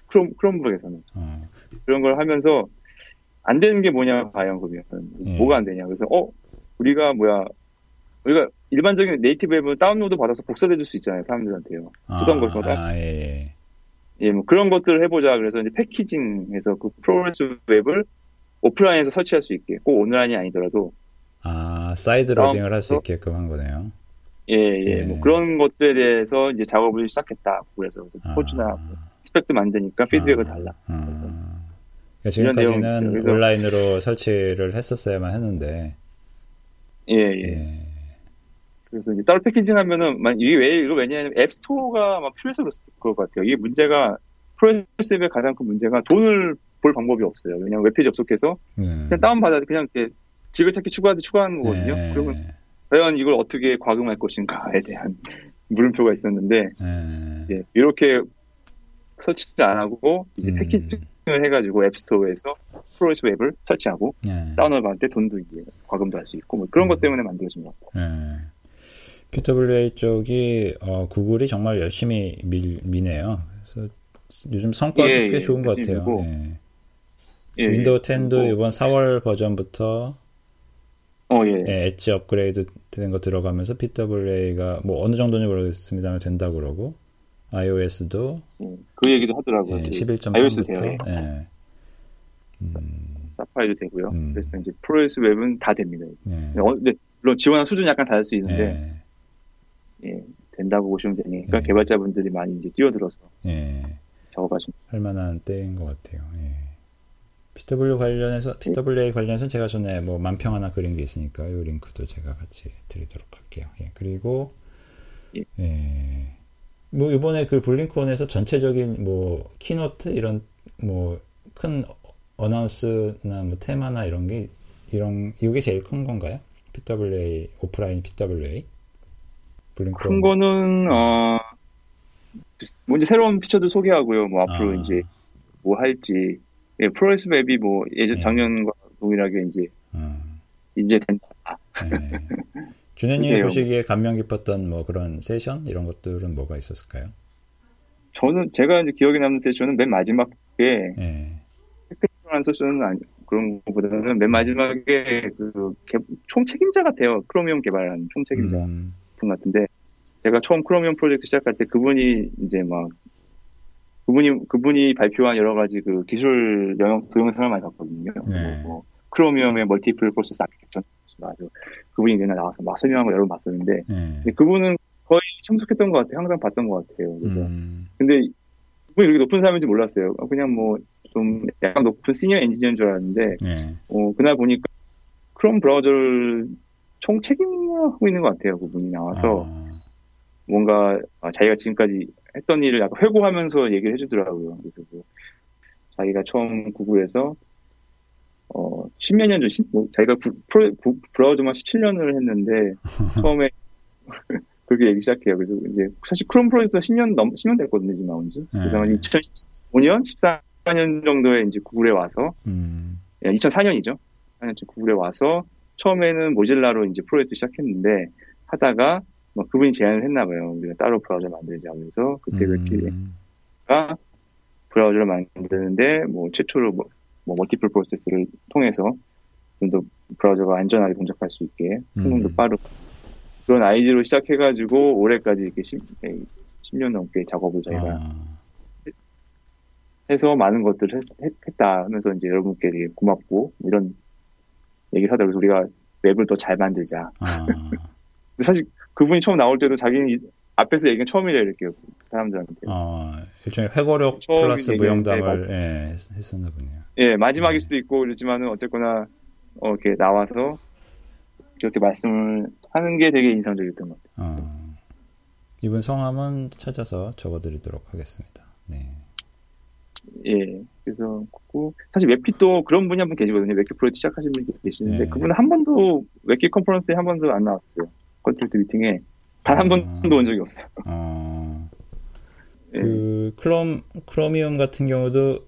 크롬 크롬북에서는 어. 그런 걸 하면서 안 되는 게 뭐냐 과연 그러면 예. 뭐가 안 되냐 그래서 어 우리가 뭐야 우리가 일반적인 native 앱을 다운로드 받아서 복사해 줄 수 있잖아요 사람들한테요 쓰던 걸 써서 아, 예, 예. 예, 뭐 그런 것들을 해보자 그래서 이제 packaging해서 그 progressive web을 오프라인에서 설치할 수 있게 꼭 온라인이 아니더라도 아, side loading을 할 수 있게끔 한 거네요. 예, 예, 예. 뭐 그런 것들에 대해서 이제 작업을 시작했다. 그래서 아. propose나 뭐 스펙도 만드니까 피드백을 달라. 아. 그러니까. 지금까지는 온라인으로 설치를 했었어야만 했는데 예, 예. 예. 그래서 이제 따로 packaging 하면은 만- 이게 왜 이거 왜냐하면 앱스토어가 막 필요해서 그랬을 것 같아요. 이게 문제가 progressive 앱의 가장 큰 문제가 돈을 벌 방법이 없어요. 왜냐면 웹페이지 접속해서 예. 그냥 다운받아 그냥 이렇게 즐겨찾기 추가하듯 추가하는 거거든요. 예. 그러면 과연 이걸 어떻게 과금할 것인가에 대한 물음표가 있었는데 예. 이제 이렇게 설치를 안 하고 이제 음. packaging을 해가지고 앱스토어에서 progressive web을 설치하고 예. 다운로드 받을 때 돈도 이제 과금도 할 수 있고 뭐 그런 음. 것 때문에 만들어진 것 같아요. 예. PWA 쪽이 어, 구글이 정말 열심히 밀, 미네요. 그래서 요즘 성과도 예, 꽤 예, 좋은 것 같아요. 밀고. 예. 예, 윈도우 예. 10도 그리고- 이번 4월 버전부터 어, 예. 예, 엣지 업그레이드 된거 들어가면서 PWA가 뭐 어느 정도인지 모르겠습니다만 된다고 그러고 iOS도 예, 그 얘기도 하더라고요. 예, 이제 iOS 돼요. 11.3부터 예. 음, 사파리도 되고요. 음. 그래서 이제 progressive web은 다 됩니다. 예. 어, 물론 지원하는 수준이 약간 다를 수 있는데 예. 예, 된다고 보시면 되니까 예. 개발자분들이 많이 이제 뛰어들어서 예. 작업하시면 할 만한 때인 것 같아요. 예. PW 관련해서 PWA 관련해서 제가 전에 뭐 만평 하나 그린 게 있으니까 이 링크도 제가 같이 드리도록 할게요. 예. 그리고 예. 예. 뭐 이번에 그 블링크온에서 전체적인 뭐 keynote 이런 뭐 큰 announce나 뭐 테마나 이런 게 이런 이게 제일 큰 건가요? PWA 오프라인 PWA 블링크온 큰 거는 어 먼저 새로운 피처들 소개하고요. 뭐 앞으로 아. 이제 뭐 할지 예, 프로세스 웹이 뭐 예전 예. 작년과 동일하게 이제 어. 이제 된다. 네. 준현님이. 보시기에 감명 깊었던 뭐 그런 세션 이런 것들은 뭐가 있었을까요? 저는 제가 이제 기억에 남는 세션은 맨 마지막에 예. 하는 세션은 아니 그런 것보다는 맨 마지막에 그 개- 총책임자 같아요. 크로미움 개발한 총 책임자 음, 분 같은데 제가 처음 크로미움 프로젝트 시작할 때 그분이 이제 막 그분이 그분이 발표한 여러 가지 그 기술 영역 동영상을 많이 봤거든요. 네. 뭐 크로미움의 multiple process architecture 아주 그분이 맨날 나와서 막 설명한 걸 여러 번 봤었는데 예. 근데 그분은 거의 참석했던 것 같아요. 항상 봤던 것 같아요. 그래서 음, 근데 그분이 그렇게 높은 사람인지 몰랐어요. 그냥 뭐 좀 약간 높은 시니어 엔지니어인 줄 알았는데 예. 어, 그날 보니까 크롬 브라우저를 총 책임하고 있는 것 같아요. 그분이 나와서 아, 뭔가 아, 자기가 지금까지 했던 일을 약간 회고하면서 얘기를 해주더라고요. 그래서 뭐 자기가 처음 구글에서 어 십몇 년 전, 십- 뭐 자기가 구- 프로, 구- 브라우저만 17년을 했는데 처음에 그렇게 얘기 시작해요. 그래서 이제 사실 크롬 프로젝트가 10년 넘 10년 됐거든요. 지금 나온 지. 그래서 네. 2015년, 14년 정도에 이제 구글에 와서 음, 2004년이죠. 4년쯤 구글에 와서 처음에는 모질라로 이제 프로젝트 시작했는데 하다가 뭐 그분이 제안을 했나 봐요. 우리가 따로 브라우저 만들자 그래서 그때 웹키가 음, 브라우저를 만드는데 뭐 최초로 뭐, 뭐 멀티플 프로세스를 통해서 좀 더 브라우저가 안전하게 동작할 수 있게 성능도 음. 빠르고 그런 아이디로 시작해가지고 올해까지 이렇게 10, 년 넘게 작업을 저희가 아, 해서 많은 것들을 했, 다 하면서 이제 여러분께 되게 고맙고 이런 얘기를 하더라고요. 우리가 웹을 더 잘 만들자. 아, 근데 사실 그분이 처음 나올 때도 자기는 이- 앞에서 얘기는 처음이라 이렇게 그 사람들한테. 어, 일종의 처음 플러스 얘기했는데 무용담을 예, 했- 했었나 보네요. 예, 마지막일 음. 수도 있고 그렇지만은 어쨌거나 어, 이렇게 나와서 그렇게 말씀을 하는 게 되게 인상적이었던 것 같아요. 어, 이분 성함은 찾아서 적어드리도록 하겠습니다. 네. 예, 그래서 그 사실 WebKit도 그런 분이 한 분 계시거든요. WebKit 프로젝트 시작하신 분이 계시는데 네. 그분은 한 번도 WebKit conference에 한 번도 안 나왔어요. contributor 미팅에 단한 아. 번도 온 적이 없어요. 어, 예. 그 크롬 크로미움 같은 경우도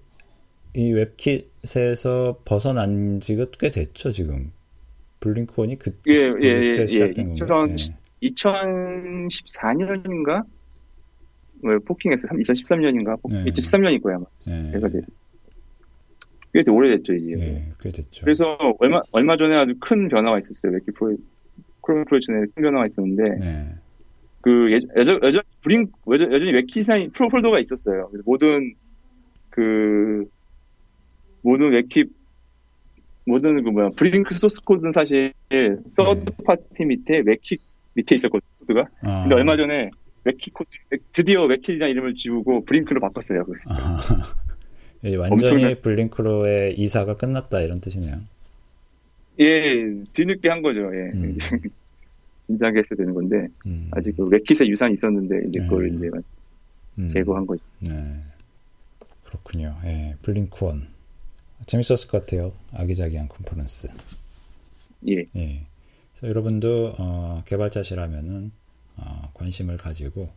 이 웹킷에서 벗어난 지가 꽤 됐죠 지금 블링크온이 그, 예, 그때 예, 예, 예. 시작된 건가요? 2000 2014년인가? 뭐 포킹했어. 2013년인가? 네. 2013년일 거야. 아마. 예, 제가. 꽤 오래됐죠, 이제. 예, 꽤 됐죠. 그래서 얼마, 얼마 전에 아주 큰 변화가 있었어요. 웹킷 프로, 크롬 프로젝트에 큰 변화가 있었는데, 네, 그, 예- 여전, 여전, Blink, 여전, 여전히 WebKit에 프로 폴더가 있었어요. 모든, 그, 모든 WebKit, 모든 그 뭐야, Blink 소스 코드는 사실, third party 밑에 WebKit 밑에 있었거든요, 코드가. 아, 근데 얼마 전에 WebKit 코드, 드디어 WebKit이라는 이름을 지우고 Blink로 바꿨어요. 그래서 아, 예, 완전히 엄청난- Blink로의 이사가 끝났다 이런 뜻이네요. 예, 뒤늦게 한 거죠. 예. 음. 진작에 했어야 되는 건데 음, 아직 그 레킷의 유산이 있었는데 이제 그걸 음. 이제 음, 제거한 거죠. 네. 그렇군요. 예, 블링크원. 재밌었을 것 같아요. 아기자기한 컨퍼런스. 예, 예. 그래서 여러분도 어, 개발자시라면은 어, 관심을 가지고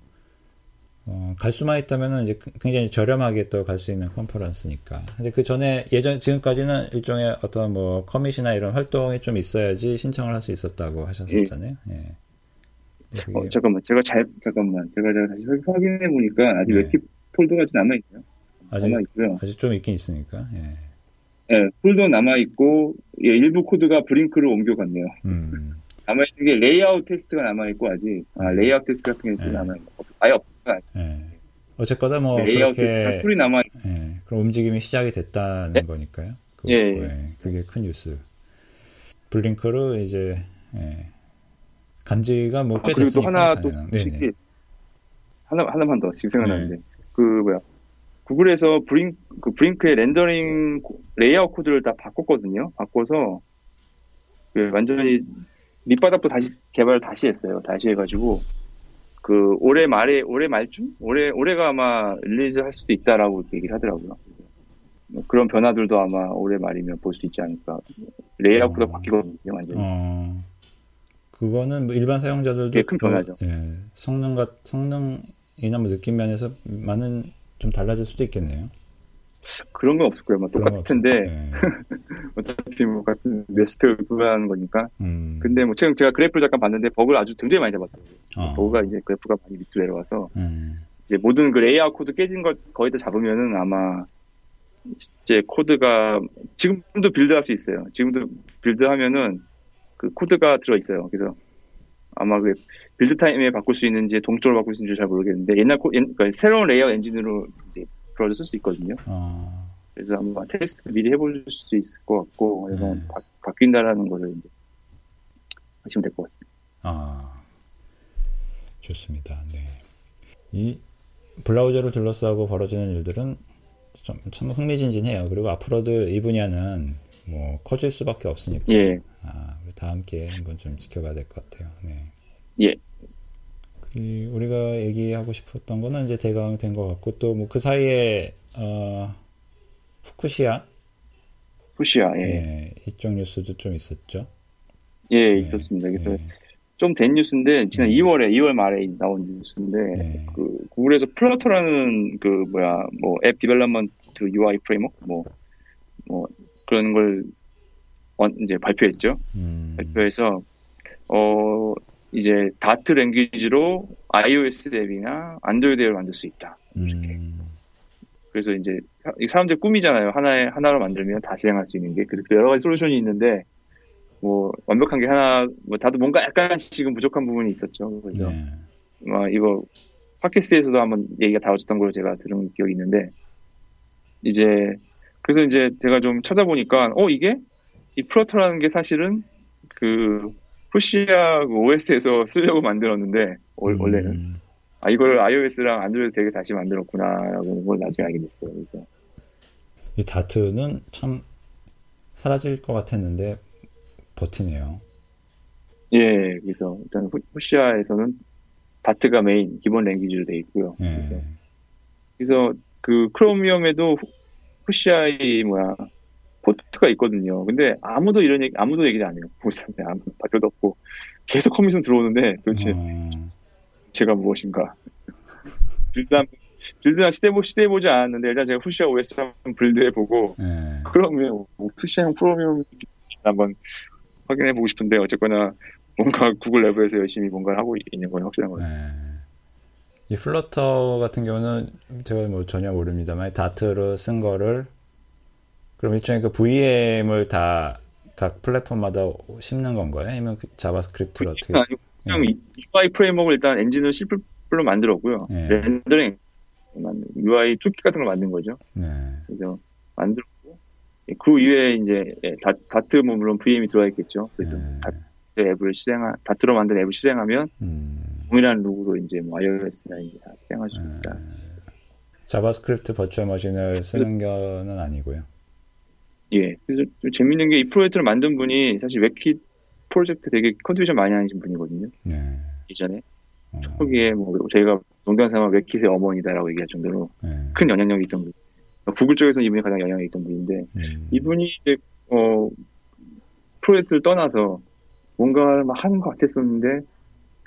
어, 갈 수만 있다면은 이제 그- 굉장히 저렴하게 또 갈 수 있는 컨퍼런스니까. 근데 그 전에 예전 지금까지는 일종의 어떤 뭐 커밋이나 이런 활동이 좀 있어야지 신청을 할 수 있었다고 하셨었잖아요. 예. 근데 그게- 어, 잠깐만, 제가 잘, 잠깐만, 제가 제가 다시 확- 확인해 보니까 아직 네. WebKit 폴더가 남아 있어요. 아직 남아 있고요. 아직 좀 있긴 있으니까. 예. 예, 폴더 남아 있고 예, 일부 코드가 Blink로 옮겨갔네요. 음. 남아 있는 게 레이아웃 테스트가 남아 있고 아직 아, 레이아웃 테스트 같은 게 네. 남아 있고 아예 없 어요. 예. 어쨌거나 뭐 테스트가 그렇게 풀이 남아 있 예, 그럼 움직임이 시작이 됐다는 네? 거니까요. 그, 예, 예. 예, 그게 큰 뉴스. Blink로 이제 예, 간 지가 뭐 꽤 아, 그리고 또 됐으니까 하나 또 당연한- 네네. 쉽게 하나 하나만 더 지금 생각나는데 네. 그 뭐야 Google에서 Blink 그 Blink의 rendering 코- 레이아웃 코드를 다 바꿨거든요. 바꿔서 그 완전히 밑바닥도 다시 개발 다시 했어요. 다시 해가지고 그 올해 말에 올해 말쯤 올해 올해가 아마 release 할 수도 있다라고 얘기를 하더라고요. 뭐 그런 변화들도 아마 올해 말이면 볼 수 있지 않을까. 레이아웃도 어. 바뀌거든요, 완전히. 어, 그거는 뭐 일반 사용자들도 그게 큰 뭐, 변화죠. 예, 성능과 성능이나 뭐 느낌 면에서 많은 좀 달라질 수도 있겠네요. 그런 건 없을 거예요. 뭐 똑같을 건 텐데. 예. 어차피 뭐 같은 몇 스펠 구간하는 거니까. 음, 근데 뭐 지금 제가 그래프를 잠깐 봤는데 버그를 아주 굉장히 많이 잡았더라고요. 어, 버그가 이제 그래프가 많이 밑으로 내려와서 예. 이제 모든 그 레이아웃 코드 깨진 걸 거의 다 잡으면은 아마 이제 코드가 지금도 build할 수 있어요. 지금도 build하면은 그 코드가 들어 있어요. 그래서 아마 그 build time에 바꿀 수 있는지 동적으로 바꿀 수 있는지 잘 모르겠는데 옛날 코, 옛, 그러니까 새로운 레이아웃 엔진으로 이제 브라우저 쓸 수 있거든요. 어, 그래서 아마 테스트 미리 해볼 수 있을 것 같고 그래서 네. 바, 바뀐다라는 거를 이제 하시면 될 것 같습니다. 아, 좋습니다. 네. 이 브라우저를 둘러싸고 벌어지는 일들은 좀, 참 흥미진진해요. 그리고 앞으로도 이 분야는 뭐 커질 수밖에 없으니까 예, 아, 다 함께 한번 좀 지켜봐야 될 것 같아요. 네. 예. 그 우리가 얘기하고 싶었던 거는 이제 대강 된 것 같고 또 뭐 그 사이에 어, 후쿠시아 푸시아, 예, 예, 이쪽 뉴스도 좀 있었죠. 예, 네. 있었습니다. 그래서 예, 좀된 뉴스인데 지난 네. 2월에 2월 말에 나온 뉴스인데 네. 그 Google에서 Flutter라는 그 뭐야 뭐 앱 development UI framework 뭐 뭐 그런 걸 원- 이제 발표했죠. 음, 발표해서 어 이제 다트 랭귀지로 iOS 앱이나 안드로이드 앱을 만들 수 있다. 음, 그래서 이제 사- 이 사람들 꿈이잖아요. 하나에 하나로 만들면 다 실행할 수 있는 게 그래서 그 여러 가지 솔루션이 있는데 뭐 완벽한 게 하나 뭐 다들 뭔가 약간 지금 부족한 부분이 있었죠. 그래서 네. 뭐 이거 팟캐스트에서도 한번 얘기가 다뤄졌던 걸로 제가 들은 기억이 있는데 이제 그래서 이제 제가 좀 찾아보니까 어 이게 이 플러터라는 게 사실은 그 푸시아 OS에서 쓰려고 만들었는데 월- 원래는 음, 아 이걸 iOS랑 안드로이드 되게 다시 만들었구나라고 걸 나중에 알게 됐어요. 그래서 이 다트는 참 사라질 것 같았는데 버티네요. 예 그래서 일단 Fu- Fuchsia에서는 Dart가 메인 기본 language로 돼 있고요. 예. 그래서 그 Chromium에도 후- Fuchsia의 뭐야 port가 있거든요. 근데 아무도 이런 얘기 아무도 얘기를 안 해요. 보상에 아무 발표도 없고 계속 commit은 들어오는데 도대체 어, 제가 무엇인가 한 build나 시도 시도해보지 않았는데 일단 제가 푸시아 OS 한번 빌드해보고 예. 그러면 뭐 Fuchsia용 Chromium 한번 확인해보고 싶은데 어쨌거나 뭔가 구글 내부에서 열심히 뭔가를 하고 있는 건 확실한 거예요. 예. 이 Flutter 같은 경우는 제가 뭐 전혀 모릅니다만 다트로 쓴 거를 그럼 일종의 그 VM을 다 각 플랫폼마다 심는 건가요? 아니면 그 JavaScript를 어떻게? 아니고 그냥 UI framework를 일단 엔진을 C로 만들었고요. 예. rendering UI toolkit 같은 걸 만든 거죠. 네. 그래서 만들었고 예, 그 이외에 이제 예, 다, 다트 뭐 물론 VM이 들어가 있겠죠. 그래서 네. 다트 앱을 실행하 Dart로 만든 앱을 실행하면 음. 동일한 look으로 이제 뭐 iOS나 이제 다 실행할 수 있다. JavaScript virtual machine을 쓰는 거는 아니고요. 예. 그래서 좀 재밌는 게 이 프로젝트를 만든 분이 사실 WebKit 프로젝트 되게 contribution 많이 하신 분이거든요. 네. 이전에. 어, 초기에 뭐 저희가 농담 삼아 WebKit의 어머니다라고 얘기할 정도로 네. 큰 영향력이 있던 분. 구글 쪽에서 이분이 가장 영향이 있던 분인데 음, 이분이 이제 어 프로젝트를 떠나서 뭔가를 막 하는 것 같았었는데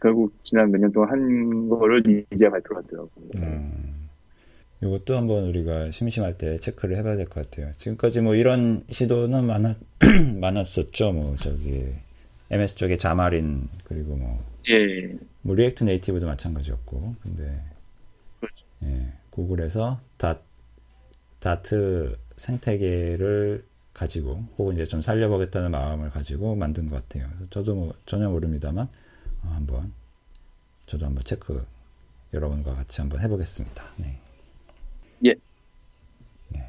결국 지난 몇 년 동안 한 거를 이제 발표를 하더라고요. 음, 이것도 한번 우리가 심심할 때 체크를 해봐야 될 것 같아요. 지금까지 뭐 이런 시도는 많았, 많았었죠. 뭐 저기 MS 쪽에 Xamarin 그리고 뭐, 예, 뭐 React Native도 마찬가지였고 근데 그렇죠. 예, Google에서 다, 다트 생태계를 가지고 혹은 이제 좀 살려보겠다는 마음을 가지고 만든 것 같아요. 저도 뭐 전혀 모릅니다만 어, 한번 저도 한번 체크 여러분과 같이 한번 해보겠습니다. 네. 예. 네.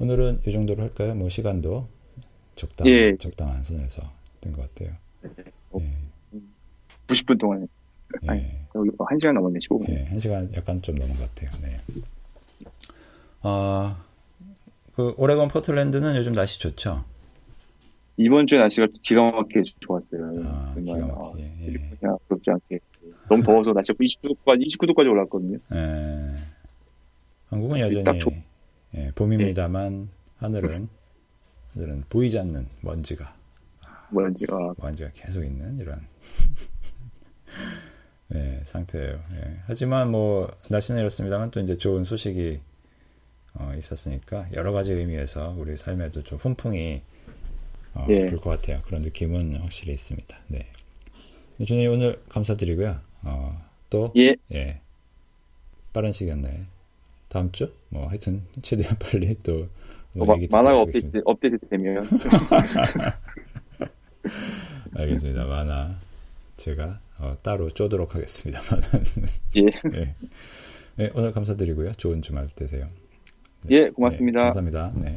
오늘은 이 정도로 할까요? 뭐 시간도 적당 예. 적당한 선에서 된 것 같아요. 어, 예. 90분 동안 아니. 예. 한 시간 넘었네 15분. 예, 한 시간 약간 좀 넘은 것 같아요. 네. 아, 그 오레곤 포틀랜드는 요즘 날씨 좋죠. 이번 주에 날씨가 기가 막히게 좋았어요. 아, 정말 기가 어, 막히게. 예. 그냥 그렇지 않게 너무 더워서 날씨가 29도까지 29도까지 올랐거든요. 예. 한국은 딱 여전히 좋- 예, 봄입니다만 하늘은 하늘은 보이지 않는 먼지가 뭐였지가 먼지가 계속 있는 이런 네, 상태예요. 예. 하지만 뭐 날씨는 이렇습니다만 또 이제 좋은 소식이 어, 있었으니까 여러 가지 의미에서 우리 삶에도 좀 훈풍이 어, 예. 불것 같아요. 그런 느낌은 확실히 있습니다. 네. 주님 오늘 감사드리고요. 어, 또 예, 예. 빠른 시간 내에 다음 주? 뭐 하여튼 최대한 빨리 또 어, 뭐 마- 얘기 만화가 하겠습니다. 업데이트, 업데이트 되면 알겠습니다. 만화 제가 어, 따로 쪼도록 하겠습니다만. 예, 예. 네, 오늘 감사드리고요. 좋은 주말 되세요. 예, 고맙습니다. 네, 감사합니다. 네.